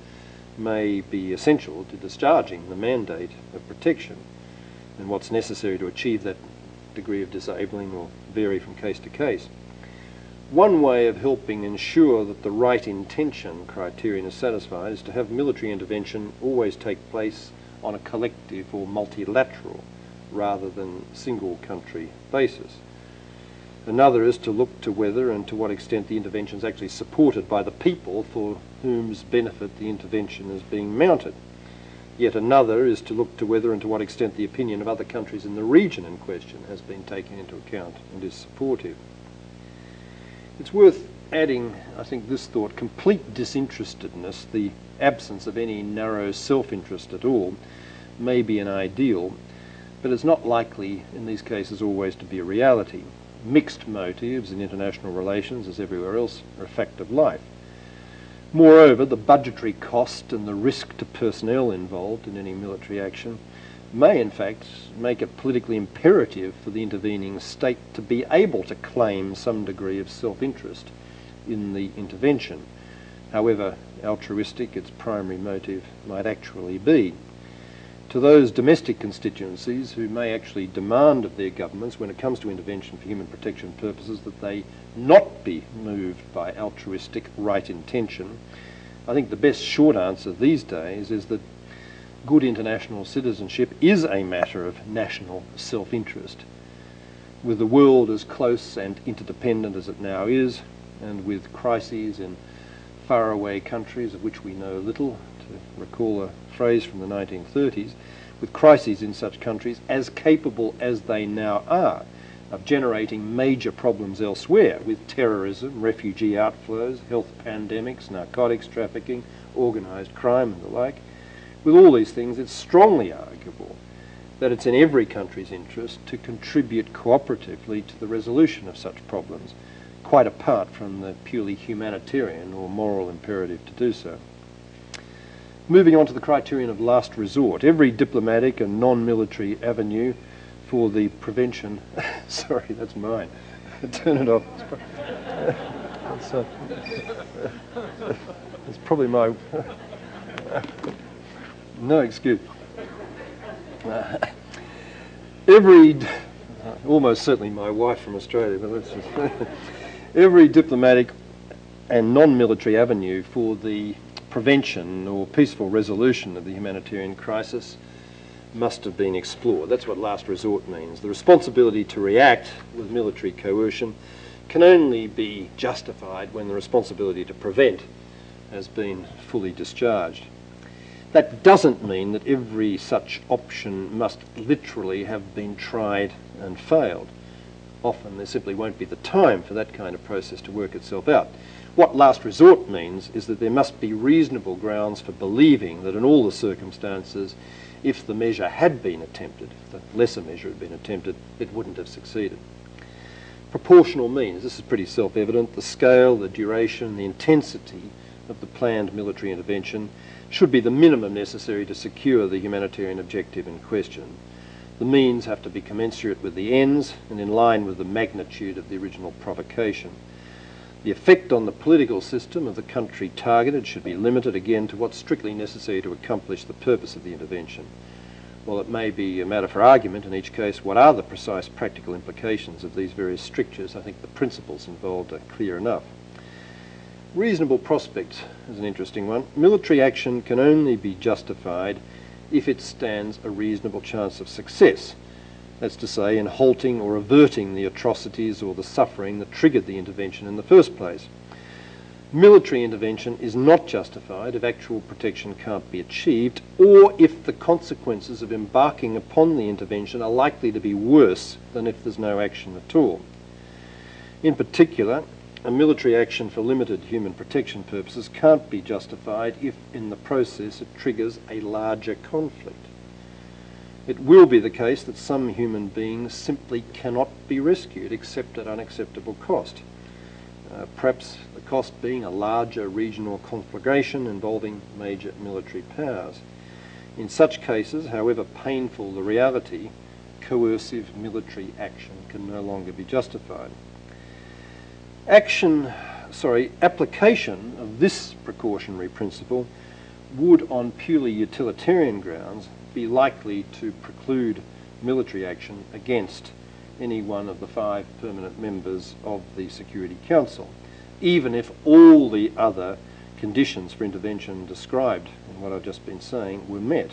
may be essential to discharging the mandate of protection. And what's necessary to achieve that degree of disabling will vary from case to case. One way of helping ensure that the right intention criterion is satisfied is to have military intervention always take place on a collective or multilateral rather than single country basis. Another is to look to whether and to what extent the intervention is actually supported by the people for whose benefit the intervention is being mounted. Yet another is to look to whether and to what extent the opinion of other countries in the region in question has been taken into account and is supportive. It's worth adding, I think, this thought complete disinterestedness, the absence of any narrow self interest at all, may be an ideal, but it's not likely in these cases always to be a reality. Mixed motives in international relations, as everywhere else, are a fact of life. Moreover, the budgetary cost and the risk to personnel involved in any military action may, in fact, make it politically imperative for the intervening state to be able to claim some degree of self interest in the intervention, however altruistic its primary motive might actually be. To those domestic constituencies who may actually demand of their governments, when it comes to intervention for human protection purposes, that they not be moved by altruistic right intention. I think the best short answer these days is that good international citizenship is a matter of national self interest. With the world as close and interdependent as it now is, and with crises in faraway countries of which we know little, to recall a phrase from the 1930s, with crises in such countries as capable as they now are of generating major problems elsewhere with terrorism, refugee outflows, health pandemics, narcotics trafficking, organised crime, and the like. With all these things, it's strongly arguable that it's in every country's interest to contribute cooperatively to the resolution of such problems, quite apart from the purely humanitarian or moral imperative to do so. Moving on to the criterion of last resort, every diplomatic and non military avenue for the prevention. Sorry, that's mine. Turn it off. It's, uh, it's probably my. no excuse. Uh, every, almost certainly my wife from Australia, but let's just. every diplomatic and non military avenue for the prevention or peaceful resolution of the humanitarian crisis must have been explored. That's what last resort means. The responsibility to react with military coercion can only be justified when the responsibility to prevent has been fully discharged. That doesn't mean that every such option must literally have been tried and failed. Often there simply won't be the time for that kind of process to work itself out. What last resort means is that there must be reasonable grounds for believing that in all the circumstances if the measure had been attempted, the lesser measure had been attempted, it wouldn't have succeeded. Proportional means, this is pretty self evident, the scale, the duration, the intensity of the planned military intervention should be the minimum necessary to secure the humanitarian objective in question. The means have to be commensurate with the ends and in line with the magnitude of the original provocation. The effect on the political system of the country targeted should be limited again to what's strictly necessary to accomplish the purpose of the intervention. While it may be a matter for argument in each case, what are the precise practical implications of these various strictures? I think the principles involved are clear enough. Reasonable prospect is an interesting one. Military action can only be justified if it stands a reasonable chance of success that's to say, in halting or averting the atrocities or the suffering that triggered the intervention in the first place. Military intervention is not justified if actual protection can't be achieved or if the consequences of embarking upon the intervention are likely to be worse than if there's no action at all. In particular, a military action for limited human protection purposes can't be justified if in the process it triggers a larger conflict. It will be the case that some human beings simply cannot be rescued except at unacceptable cost. Uh, perhaps the cost being a larger regional conflagration involving major military powers. In such cases, however painful the reality, coercive military action can no longer be justified. Action, sorry, application of this precautionary principle would, on purely utilitarian grounds, be likely to preclude military action against any one of the five permanent members of the Security Council, even if all the other conditions for intervention described in what I've just been saying were met.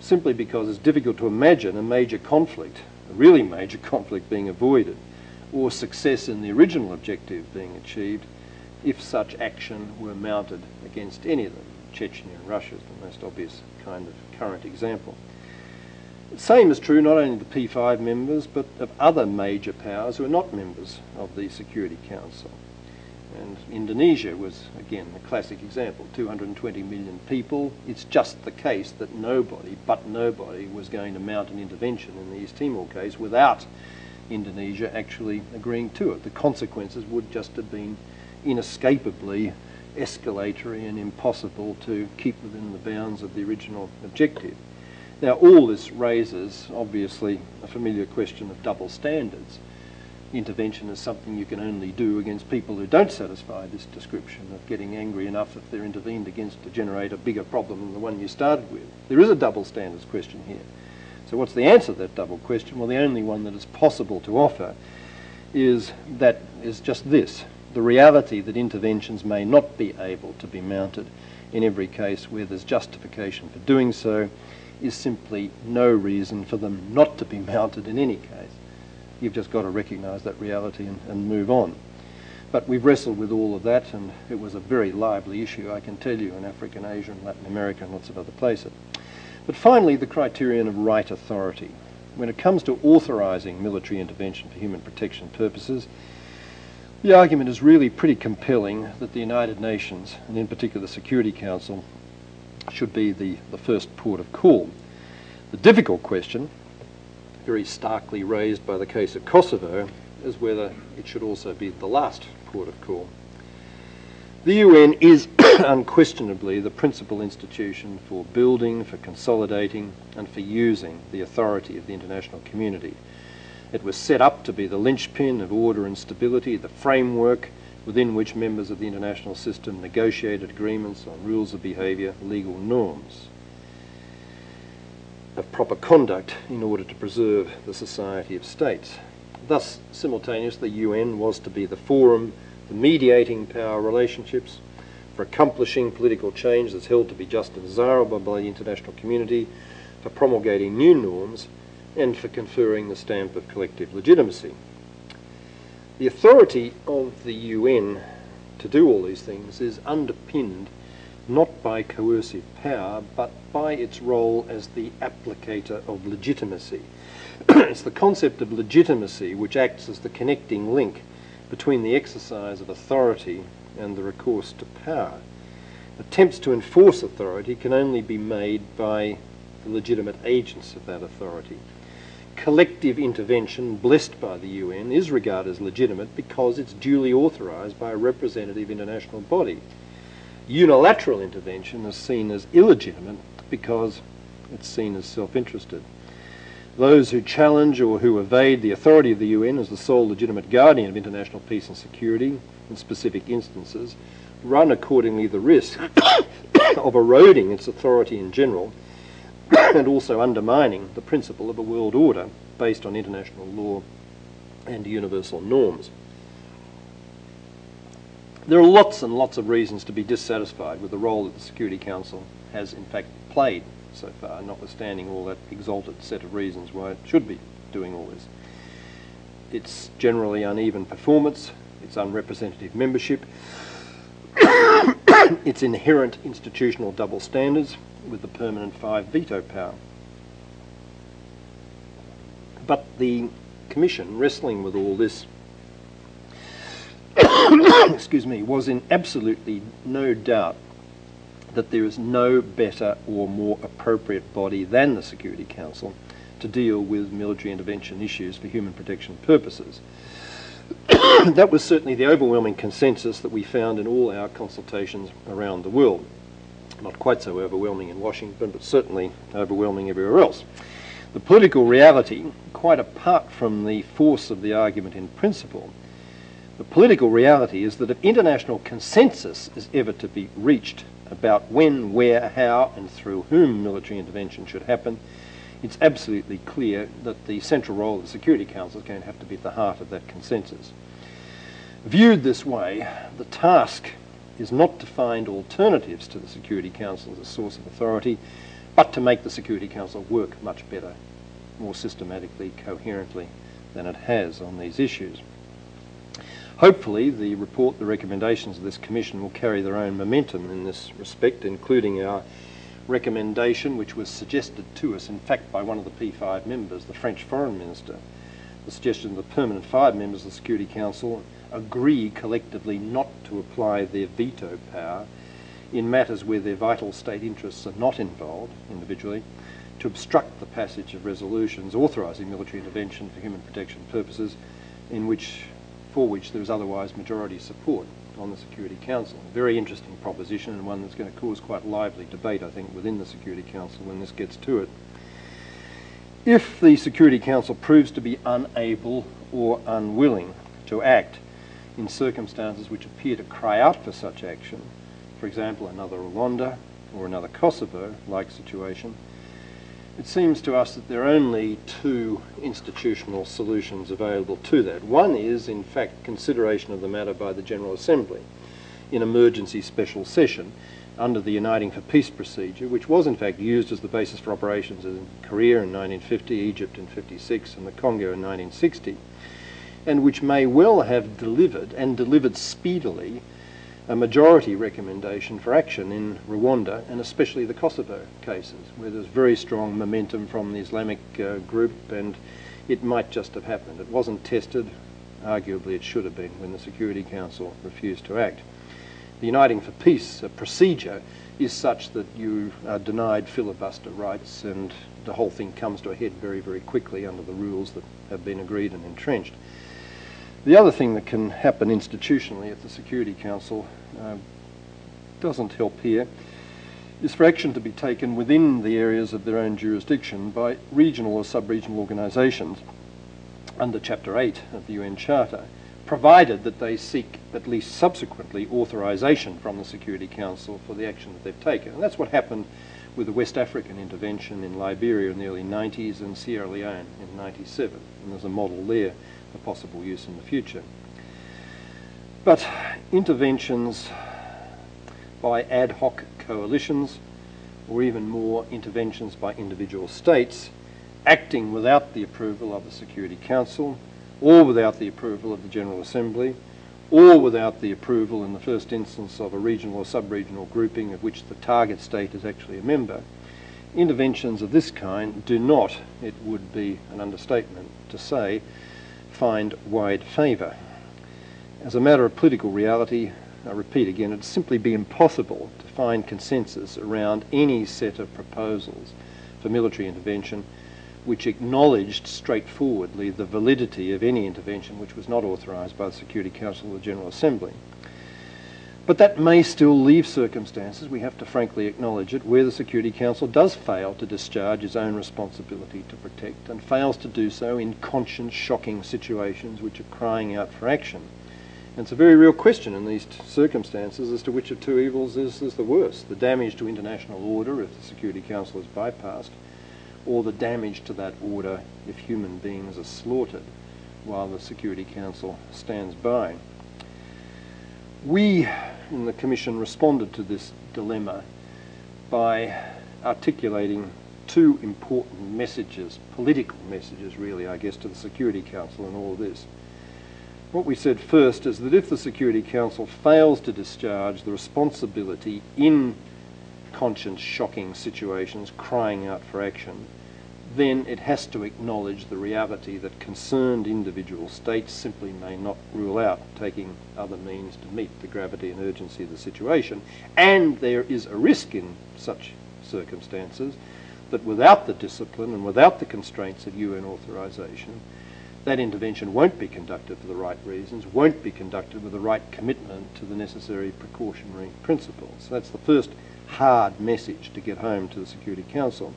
Simply because it's difficult to imagine a major conflict, a really major conflict being avoided, or success in the original objective being achieved if such action were mounted against any of them. Chechnya and Russia is the most obvious kind of current example. The same is true not only of the P5 members, but of other major powers who are not members of the Security Council. And Indonesia was, again, a classic example 220 million people. It's just the case that nobody, but nobody, was going to mount an intervention in the East Timor case without Indonesia actually agreeing to it. The consequences would just have been inescapably escalatory and impossible to keep within the bounds of the original objective. Now, all this raises, obviously, a familiar question of double standards. Intervention is something you can only do against people who don't satisfy this description of getting angry enough if they're intervened against to generate a bigger problem than the one you started with. There is a double standards question here. So what's the answer to that double question? Well, the only one that is possible to offer is that is just this the reality that interventions may not be able to be mounted in every case where there's justification for doing so is simply no reason for them not to be mounted in any case. You've just got to recognise that reality and, and move on. But we've wrestled with all of that, and it was a very lively issue, I can tell you, in Africa and Asia and Latin America and lots of other places. But finally, the criterion of right authority. When it comes to authorising military intervention for human protection purposes, the argument is really pretty compelling that the United Nations, and in particular the Security Council, should be the, the first port of call. The difficult question, very starkly raised by the case of Kosovo, is whether it should also be the last port of call. The UN is unquestionably the principal institution for building, for consolidating, and for using the authority of the international community. It was set up to be the linchpin of order and stability, the framework within which members of the international system negotiated agreements on rules of behaviour, legal norms of proper conduct in order to preserve the society of states. Thus, simultaneously, the UN was to be the forum for mediating power relationships, for accomplishing political change that's held to be just and desirable by the international community, for promulgating new norms, and for conferring the stamp of collective legitimacy. The authority of the UN to do all these things is underpinned not by coercive power, but by its role as the applicator of legitimacy. it's the concept of legitimacy which acts as the connecting link between the exercise of authority and the recourse to power. Attempts to enforce authority can only be made by the legitimate agents of that authority collective intervention blessed by the UN is regarded as legitimate because it's duly authorised by a representative international body. Unilateral intervention is seen as illegitimate because it's seen as self-interested. Those who challenge or who evade the authority of the UN as the sole legitimate guardian of international peace and security in specific instances run accordingly the risk of eroding its authority in general and also undermining the principle of a world order based on international law and universal norms. There are lots and lots of reasons to be dissatisfied with the role that the Security Council has in fact played so far, notwithstanding all that exalted set of reasons why it should be doing all this. Its generally uneven performance, its unrepresentative membership, its inherent institutional double standards, with the permanent five veto power. But the Commission, wrestling with all this, excuse me, was in absolutely no doubt that there is no better or more appropriate body than the Security Council to deal with military intervention issues for human protection purposes. that was certainly the overwhelming consensus that we found in all our consultations around the world. Not quite so overwhelming in Washington, but certainly overwhelming everywhere else. The political reality, quite apart from the force of the argument in principle, the political reality is that if international consensus is ever to be reached about when, where, how, and through whom military intervention should happen, it's absolutely clear that the central role of the Security Council is going to have to be at the heart of that consensus. Viewed this way, the task is not to find alternatives to the Security Council as a source of authority, but to make the Security Council work much better, more systematically, coherently than it has on these issues. Hopefully, the report, the recommendations of this Commission will carry their own momentum in this respect, including our recommendation, which was suggested to us, in fact, by one of the P5 members, the French Foreign Minister, the suggestion of the permanent five members of the Security Council agree collectively not to apply their veto power in matters where their vital state interests are not involved individually, to obstruct the passage of resolutions authorising military intervention for human protection purposes in which, for which there is otherwise majority support on the Security Council. A very interesting proposition and one that's going to cause quite lively debate, I think, within the Security Council when this gets to it. If the Security Council proves to be unable or unwilling to act in circumstances which appear to cry out for such action, for example, another Rwanda or another Kosovo-like situation, it seems to us that there are only two institutional solutions available to that. One is, in fact, consideration of the matter by the General Assembly in emergency special session under the Uniting for Peace procedure, which was in fact used as the basis for operations in Korea in 1950, Egypt in 56, and the Congo in 1960, and which may well have delivered, and delivered speedily, a majority recommendation for action in Rwanda and especially the Kosovo cases, where there's very strong momentum from the Islamic uh, group and it might just have happened. It wasn't tested. Arguably, it should have been when the Security Council refused to act. The Uniting for Peace uh, procedure is such that you are denied filibuster rights and the whole thing comes to a head very, very quickly under the rules that have been agreed and entrenched. The other thing that can happen institutionally at the Security Council uh, doesn't help here is for action to be taken within the areas of their own jurisdiction by regional or sub-regional organisations under Chapter 8 of the UN Charter, provided that they seek at least subsequently authorisation from the Security Council for the action that they've taken. And that's what happened with the West African intervention in Liberia in the early 90s and Sierra Leone in 97. And there's a model there for possible use in the future. But interventions by ad hoc coalitions, or even more interventions by individual states, acting without the approval of the Security Council, or without the approval of the General Assembly, or without the approval in the first instance of a regional or sub-regional grouping of which the target state is actually a member, interventions of this kind do not, it would be an understatement to say, find wide favour. As a matter of political reality, I repeat again, it'd simply be impossible to find consensus around any set of proposals for military intervention which acknowledged straightforwardly the validity of any intervention which was not authorised by the Security Council or the General Assembly. But that may still leave circumstances, we have to frankly acknowledge it, where the Security Council does fail to discharge its own responsibility to protect and fails to do so in conscience shocking situations which are crying out for action. And it's a very real question in these circumstances as to which of two evils is, is the worst the damage to international order if the Security Council is bypassed, or the damage to that order if human beings are slaughtered while the Security Council stands by. We in the Commission responded to this dilemma by articulating two important messages, political messages really, I guess, to the Security Council and all of this. What we said first is that if the Security Council fails to discharge the responsibility in conscience shocking situations crying out for action, then it has to acknowledge the reality that concerned individual states simply may not rule out taking other means to meet the gravity and urgency of the situation. And there is a risk in such circumstances that without the discipline and without the constraints of UN authorization, that intervention won't be conducted for the right reasons, won't be conducted with the right commitment to the necessary precautionary principles. That's the first hard message to get home to the Security Council.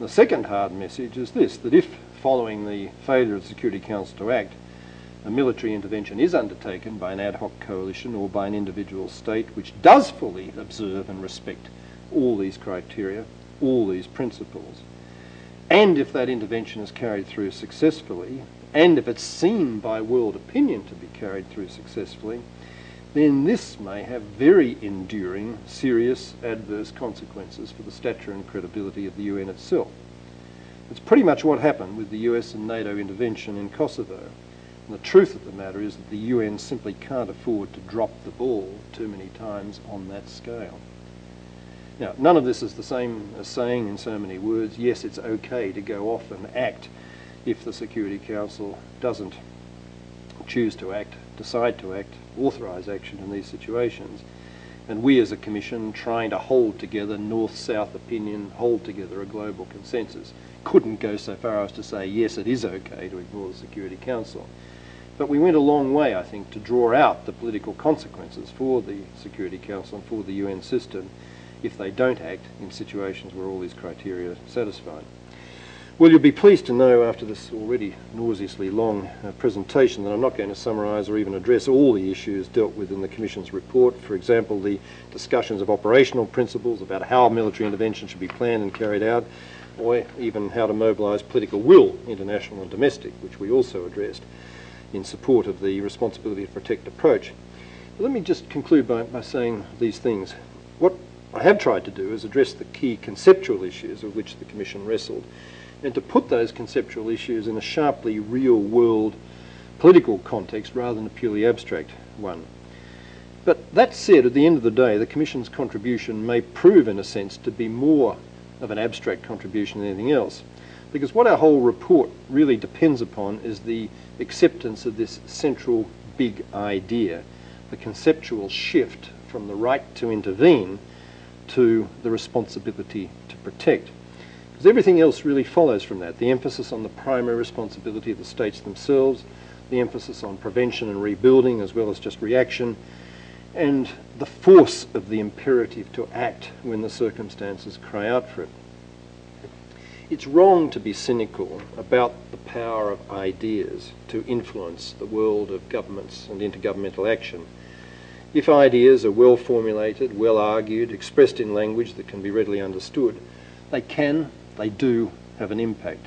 The second hard message is this, that if, following the failure of the Security Council to act, a military intervention is undertaken by an ad hoc coalition or by an individual state which does fully observe and respect all these criteria, all these principles, and if that intervention is carried through successfully, and if it's seen by world opinion to be carried through successfully, then this may have very enduring, serious adverse consequences for the stature and credibility of the UN itself. It's pretty much what happened with the US and NATO intervention in Kosovo. And the truth of the matter is that the UN simply can't afford to drop the ball too many times on that scale. Now, none of this is the same as saying in so many words, yes, it's okay to go off and act if the Security Council doesn't choose to act, decide to act, authorise action in these situations. And we as a Commission, trying to hold together north-south opinion, hold together a global consensus, couldn't go so far as to say, yes, it is okay to ignore the Security Council. But we went a long way, I think, to draw out the political consequences for the Security Council and for the UN system if they don't act in situations where all these criteria are satisfied. Well, you'll be pleased to know after this already nauseously long uh, presentation that I'm not going to summarise or even address all the issues dealt with in the Commission's report. For example, the discussions of operational principles about how military intervention should be planned and carried out, or even how to mobilise political will, international and domestic, which we also addressed in support of the responsibility to protect approach. But let me just conclude by, by saying these things. What I have tried to do is address the key conceptual issues of which the Commission wrestled and to put those conceptual issues in a sharply real world political context rather than a purely abstract one. But that said, at the end of the day, the Commission's contribution may prove, in a sense, to be more of an abstract contribution than anything else. Because what our whole report really depends upon is the acceptance of this central big idea, the conceptual shift from the right to intervene to the responsibility to protect. Because everything else really follows from that. The emphasis on the primary responsibility of the states themselves, the emphasis on prevention and rebuilding as well as just reaction, and the force of the imperative to act when the circumstances cry out for it. It's wrong to be cynical about the power of ideas to influence the world of governments and intergovernmental action. If ideas are well formulated, well argued, expressed in language that can be readily understood, they can they do have an impact.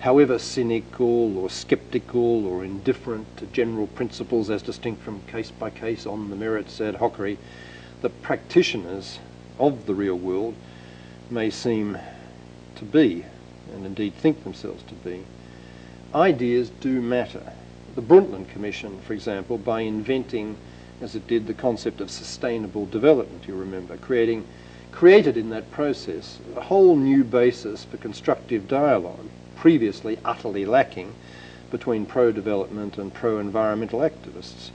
However cynical or sceptical or indifferent to general principles as distinct from case by case on the merits ad hocery, the practitioners of the real world may seem to be, and indeed think themselves to be, ideas do matter. The Brundtland Commission, for example, by inventing, as it did, the concept of sustainable development, you remember, creating created in that process a whole new basis for constructive dialogue, previously utterly lacking between pro-development and pro-environmental activists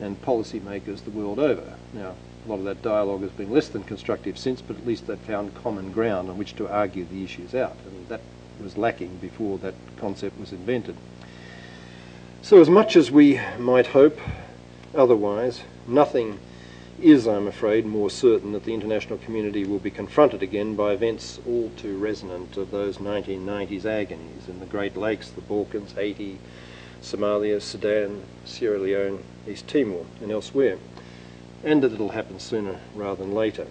and policymakers the world over. Now, a lot of that dialogue has been less than constructive since, but at least they've found common ground on which to argue the issues out, and that was lacking before that concept was invented. So as much as we might hope otherwise, nothing is, I'm afraid, more certain that the international community will be confronted again by events all too resonant of those 1990s agonies in the Great Lakes, the Balkans, Haiti, Somalia, Sudan, Sierra Leone, East Timor, and elsewhere, and that it'll happen sooner rather than later.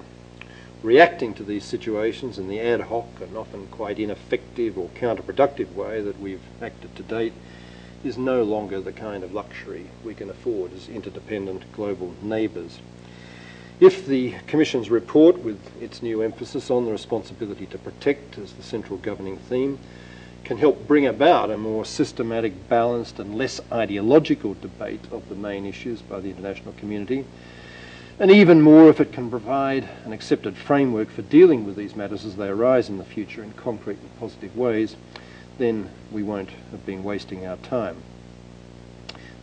Reacting to these situations in the ad hoc and often quite ineffective or counterproductive way that we've acted to date is no longer the kind of luxury we can afford as interdependent global neighbours. If the Commission's report, with its new emphasis on the responsibility to protect as the central governing theme, can help bring about a more systematic, balanced and less ideological debate of the main issues by the international community, and even more if it can provide an accepted framework for dealing with these matters as they arise in the future in concrete and positive ways, then we won't have been wasting our time.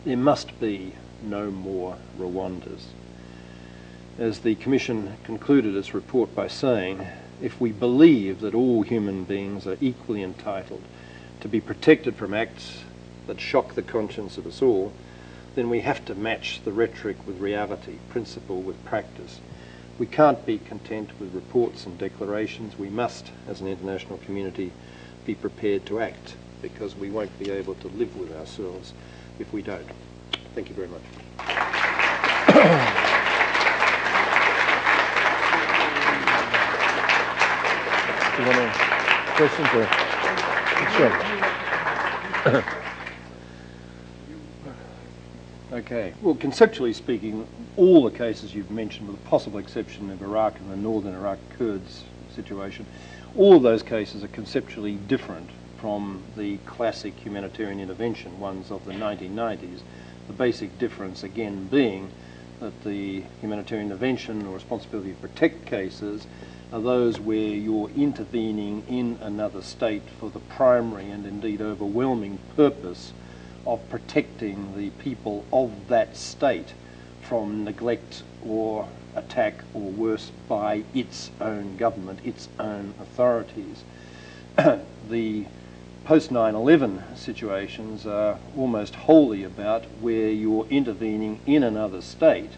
There must be no more Rwandas. As the Commission concluded its report by saying, if we believe that all human beings are equally entitled to be protected from acts that shock the conscience of us all, then we have to match the rhetoric with reality, principle with practice. We can't be content with reports and declarations. We must, as an international community, be prepared to act because we won't be able to live with ourselves if we don't. Thank you very much. Do you want questions or? Sure. okay. Well, conceptually speaking, all the cases you've mentioned, with the possible exception of Iraq and the northern Iraq Kurds situation, all of those cases are conceptually different from the classic humanitarian intervention ones of the 1990s. The basic difference, again, being that the humanitarian intervention or responsibility to protect cases are those where you're intervening in another state for the primary and indeed overwhelming purpose of protecting the people of that state from neglect or attack or worse by its own government, its own authorities. the post 9 11 situations are almost wholly about where you're intervening in another state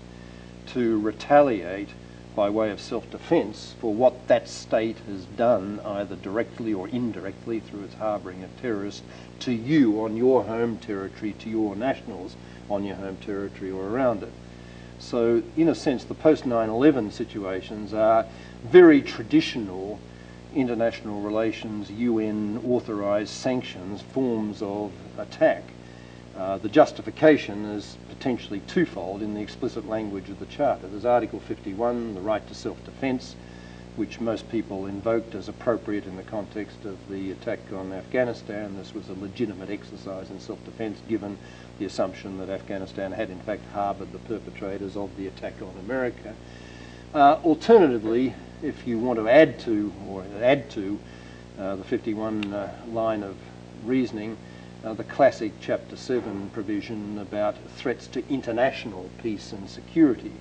to retaliate by way of self-defense for what that state has done, either directly or indirectly through its harbouring of terrorists, to you on your home territory, to your nationals on your home territory or around it. So, in a sense, the post 9 11 situations are very traditional international relations, UN authorised sanctions forms of attack. Uh, the justification is potentially twofold in the explicit language of the Charter. There's Article 51, the right to self-defence, which most people invoked as appropriate in the context of the attack on Afghanistan. This was a legitimate exercise in self-defence given the assumption that Afghanistan had in fact harboured the perpetrators of the attack on America. Uh, alternatively, if you want to add to, or add to, uh, the 51 uh, line of reasoning, uh, the classic Chapter 7 provision about threats to international peace and security,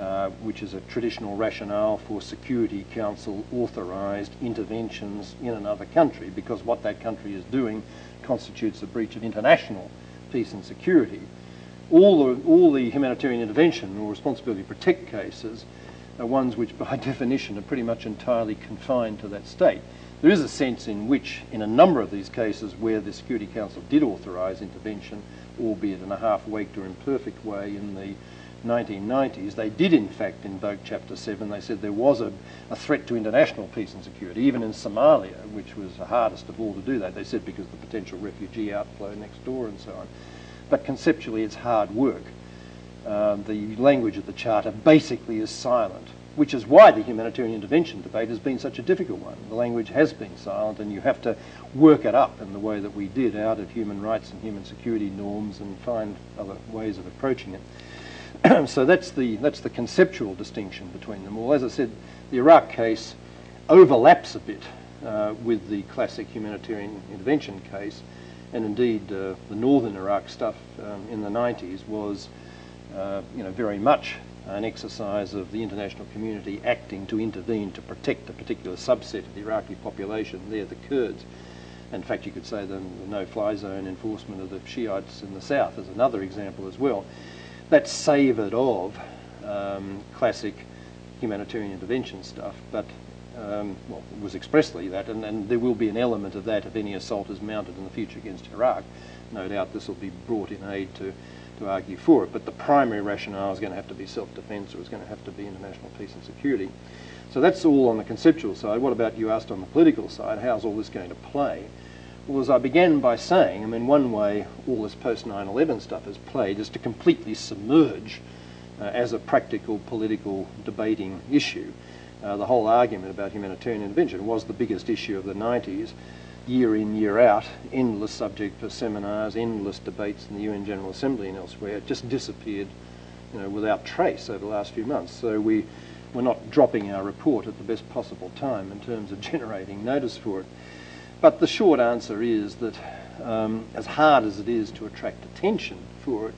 uh, which is a traditional rationale for Security Council authorised interventions in another country, because what that country is doing constitutes a breach of international peace and security. All the, all the humanitarian intervention or responsibility to protect cases are ones which, by definition, are pretty much entirely confined to that state. There is a sense in which, in a number of these cases where the Security Council did authorise intervention, albeit in a half-waked or imperfect way in the 1990s, they did in fact invoke Chapter 7. They said there was a, a, threat to international peace and security, even in Somalia, which was the hardest of all to do that. They said because of the potential refugee outflow next door and so on. But conceptually, it's hard work. Uh, the language of the Charter basically is silent which is why the humanitarian intervention debate has been such a difficult one. The language has been silent, and you have to work it up in the way that we did out of human rights and human security norms and find other ways of approaching it. so that's the, that's the conceptual distinction between them all. As I said, the Iraq case overlaps a bit uh, with the classic humanitarian intervention case, and indeed uh, the northern Iraq stuff um, in the 90s was you know, very much an exercise of the international community acting to intervene to protect a particular subset of the Iraqi population. They're the Kurds. In fact, you could say the, the no-fly zone enforcement of the Shiites in the south is another example as well. That savoured of um, classic humanitarian intervention stuff, but um, well, it was expressly that, and, and, there will be an element of that if any assault is mounted in the future against Iraq. No doubt this will be brought in aid to to argue for it, but the primary rationale is going to have to be self-defence or it's going to have to be international peace and security. So that's all on the conceptual side. What about you asked on the political side? How's all this going to play? Well, as I began by saying, I mean, one way all this post 9 11 stuff has played is to completely submerge uh, as a practical political debating issue. Uh, the whole argument about humanitarian intervention was the biggest issue of the 90s year in, year out, endless subject for seminars, endless debates in the UN General Assembly and elsewhere. It just disappeared you know, without trace over the last few months. So we, we're not dropping our report at the best possible time in terms of generating notice for it. But the short answer is that um, as hard as it is to attract attention for it,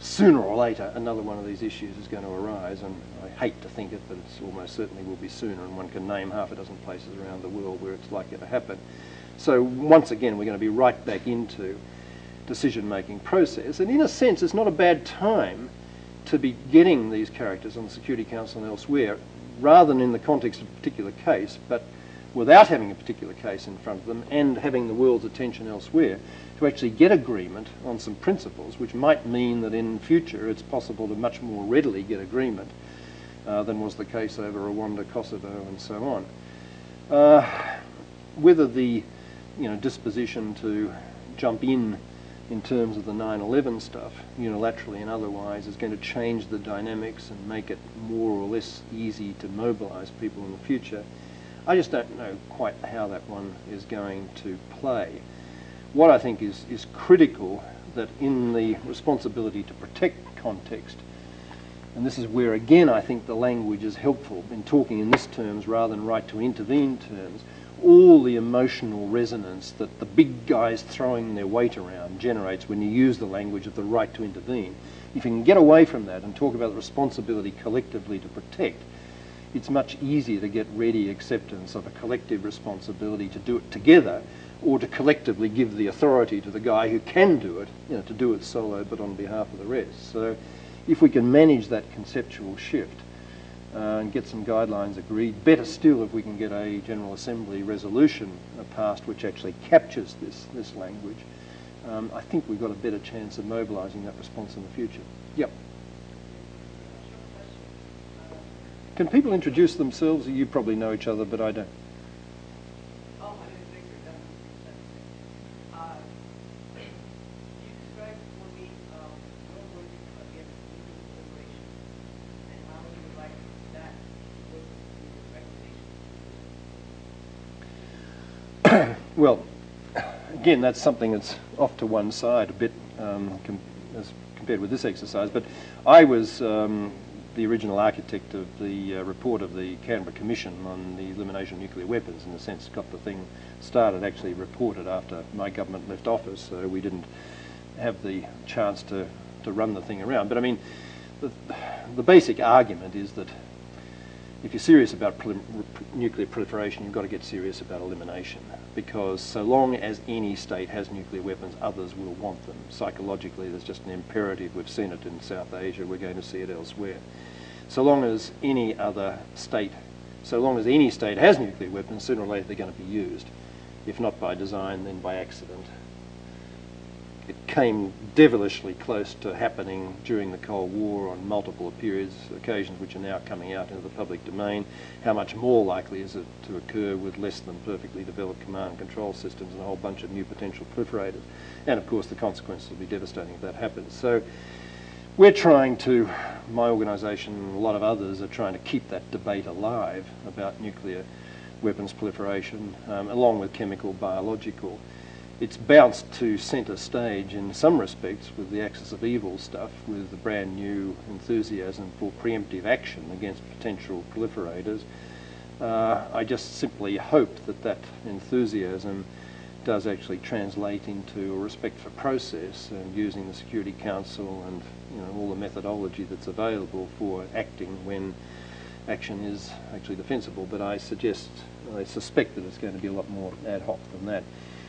sooner or later another one of these issues is going to arise and I hate to think it but it's almost certainly will be sooner and one can name half a dozen places around the world where it's likely to happen. So once again we're going to be right back into decision making process and in a sense it's not a bad time to be getting these characters on the Security Council and elsewhere rather than in the context of a particular case but without having a particular case in front of them and having the world's attention elsewhere to actually get agreement on some principles, which might mean that in future it's possible to much more readily get agreement uh, than was the case over Rwanda, Kosovo, and so on. Uh, whether the you know, disposition to jump in in terms of the 9-11 stuff, unilaterally and otherwise, is going to change the dynamics and make it more or less easy to mobilise people in the future. I just don't know quite how that one is going to play what I think is, is critical that in the responsibility to protect context, and this is where again I think the language is helpful in talking in this terms rather than right to intervene terms, all the emotional resonance that the big guys throwing their weight around generates when you use the language of the right to intervene. If you can get away from that and talk about the responsibility collectively to protect, it's much easier to get ready acceptance of a collective responsibility to do it together or to collectively give the authority to the guy who can do it, you know, to do it solo but on behalf of the rest. So if we can manage that conceptual shift uh, and get some guidelines agreed, better still if we can get a General Assembly resolution uh, passed which actually captures this, this language, um, I think we've got a better chance of mobilising that response in the future. Yep. Can people introduce themselves? You probably know each other, but I don't. Well, again, that's something that's off to one side a bit um, com as compared with this exercise. But I was um, the original architect of the uh, report of the Canberra Commission on the elimination of nuclear weapons, in a sense, got the thing started, actually reported after my government left office, so we didn't have the chance to, to run the thing around. But I mean, the, the basic argument is that if you're serious about nuclear proliferation, you've got to get serious about elimination because so long as any state has nuclear weapons, others will want them. Psychologically, there's just an imperative. We've seen it in South Asia. We're going to see it elsewhere. So long as any other state, so long as any state has nuclear weapons, sooner or later they're going to be used. If not by design, then by accident it came devilishly close to happening during the Cold War on multiple periods, occasions which are now coming out into the public domain. How much more likely is it to occur with less than perfectly developed command and control systems and a whole bunch of new potential proliferators? And of course the consequences will be devastating if that happens. So we're trying to, my organisation and a lot of others are trying to keep that debate alive about nuclear weapons proliferation, um, along with chemical, biological it's bounced to centre stage in some respects with the axis of evil stuff, with the brand new enthusiasm for preemptive action against potential proliferators. Uh, I just simply hope that that enthusiasm does actually translate into a respect for process and using the Security Council and you know all the methodology that's available for acting when action is actually defensible. But I suggest, I suspect that it's going to be a lot more ad hoc than that.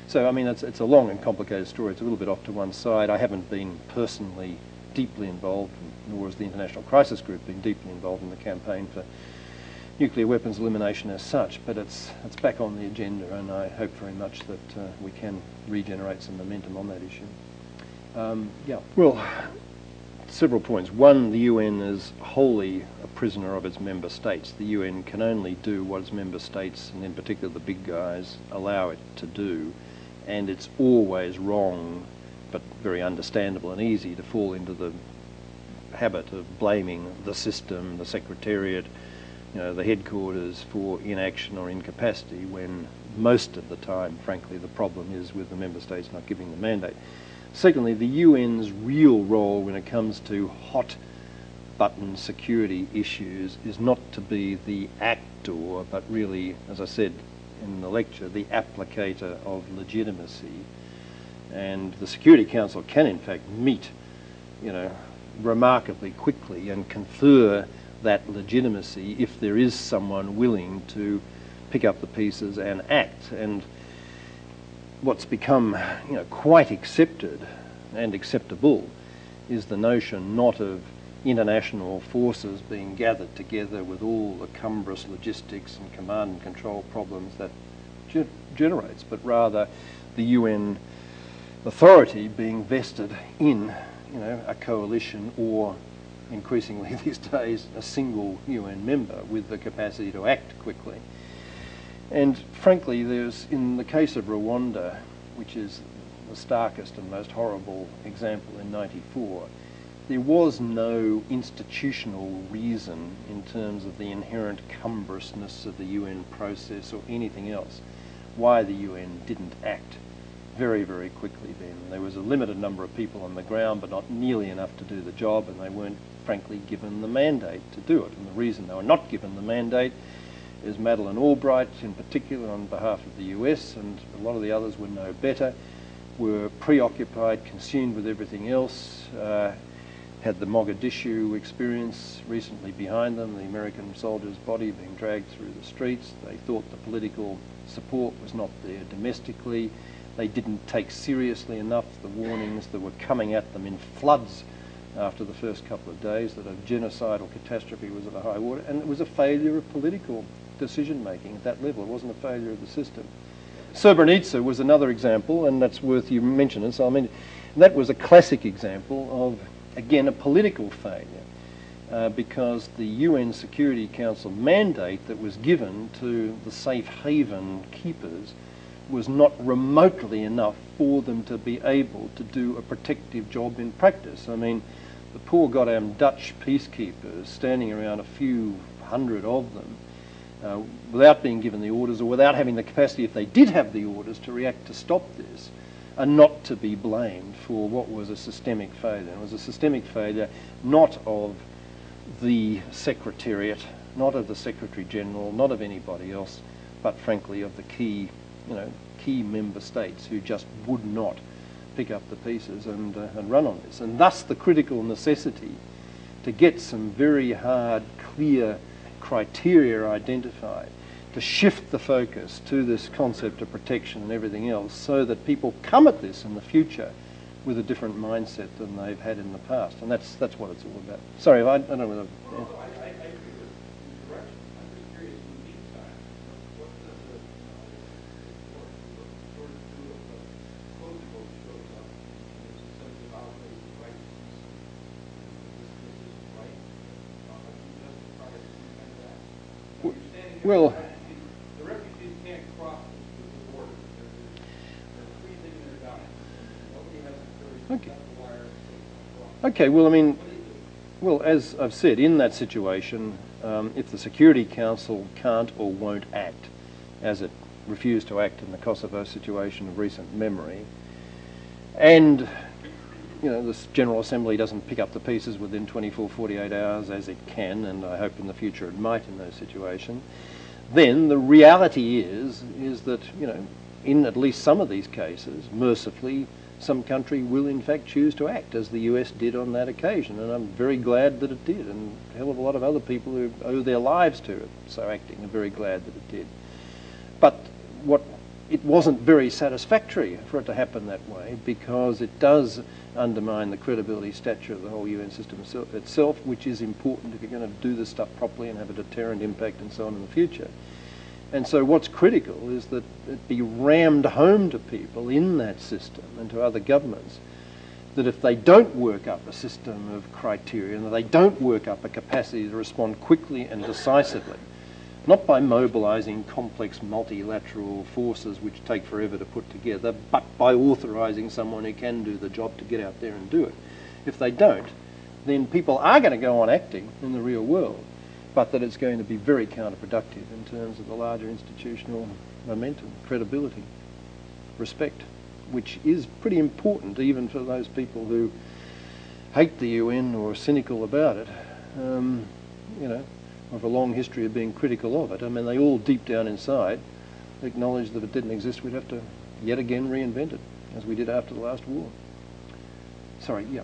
So, I mean, it's, it's a long and complicated story. It's a little bit off to one side. I haven't been personally deeply involved, nor has the International Crisis Group been deeply involved in the campaign for nuclear weapons elimination as such, but it's, it's back on the agenda, and I hope very much that uh, we can regenerate some momentum on that issue. Um, yeah, well, several points. One, the UN is wholly a prisoner of its member states. The UN can only do what its member states, and in particular the big guys, allow it to do and it's always wrong, but very understandable and easy to fall into the habit of blaming the system, the secretariat, you know, the headquarters for inaction or incapacity when most of the time, frankly, the problem is with the member states not giving the mandate. Secondly, the UN's real role when it comes to hot button security issues is not to be the actor, but really, as I said in the lecture, the applicator of legitimacy. And the Security Council can, in fact, meet, you know, remarkably quickly and confer that legitimacy if there is someone willing to pick up the pieces and act. And what's become, you know, quite accepted and acceptable is the notion not of international forces being gathered together with all the cumbrous logistics and command and control problems that ge generates, but rather the UN authority being vested in you know, a coalition or increasingly these days a single UN member with the capacity to act quickly. And frankly, there's, in the case of Rwanda, which is the starkest and most horrible example in 94, there was no institutional reason in terms of the inherent cumbrousness of the UN process or anything else why the UN didn't act very, very quickly then. There was a limited number of people on the ground, but not nearly enough to do the job, and they weren't, frankly, given the mandate to do it. And the reason they were not given the mandate is Madeleine Albright, in particular, on behalf of the US, and a lot of the others were no better, were preoccupied, consumed with everything else. Uh, had the Mogadishu experience recently behind them, the American soldier's body being dragged through the streets. They thought the political support was not there domestically. They didn't take seriously enough the warnings that were coming at them in floods after the first couple of days that a genocidal catastrophe was at a high water. And it was a failure of political decision making at that level. It wasn't a failure of the system. Srebrenica was another example, and that's worth you mentioning. So I mean, that was a classic example of again, a political failure uh, because the UN Security Council mandate that was given to the safe haven keepers was not remotely enough for them to be able to do a protective job in practice. I mean, the poor goddamn Dutch peacekeepers standing around a few hundred of them uh, without being given the orders or without having the capacity, if they did have the orders, to react to stop this are not to be blamed for what was a systemic failure. It was a systemic failure not of the Secretariat, not of the Secretary General, not of anybody else, but frankly of the key, you know, key member states who just would not pick up the pieces and, uh, and run on this. And thus the critical necessity to get some very hard, clear criteria identified to shift the focus to this concept of protection and everything else so that people come at this in the future with a different mindset than they've had in the past. And that's, that's what it's all about. Sorry, I, I don't know whether... Yeah. Well, Okay. Okay, well, I mean, well, as I've said, in that situation, um, if the Security Council can't or won't act, as it refused to act in the Kosovo situation of recent memory, and you know, this General Assembly doesn't pick up the pieces within 24, 48 hours as it can, and I hope in the future it might in those situations, then the reality is, is that, you know, in at least some of these cases, mercifully, some country will in fact choose to act, as the US did on that occasion. And I'm very glad that it did, and a hell of a lot of other people who owe their lives to it, so acting, are very glad that it did. But what it wasn't very satisfactory for it to happen that way because it does undermine the credibility stature of the whole UN system itself, which is important if you're going to do this stuff properly and have a deterrent impact and so on in the future. And so what's critical is that it be rammed home to people in that system and to other governments that if they don't work up a system of criteria and they don't work up a capacity to respond quickly and decisively, not by mobilizing complex multilateral forces which take forever to put together, but by authorizing someone who can do the job to get out there and do it. If they don't, then people are going to go on acting in the real world but that it's going to be very counterproductive in terms of the larger institutional momentum, credibility, respect, which is pretty important even for those people who hate the UN or are cynical about it. um, you know, of a long history of being critical of it. I mean, they all deep down inside acknowledge that if it didn't exist, we'd have to yet again reinvent it, as we did after the last war. Sorry, yeah.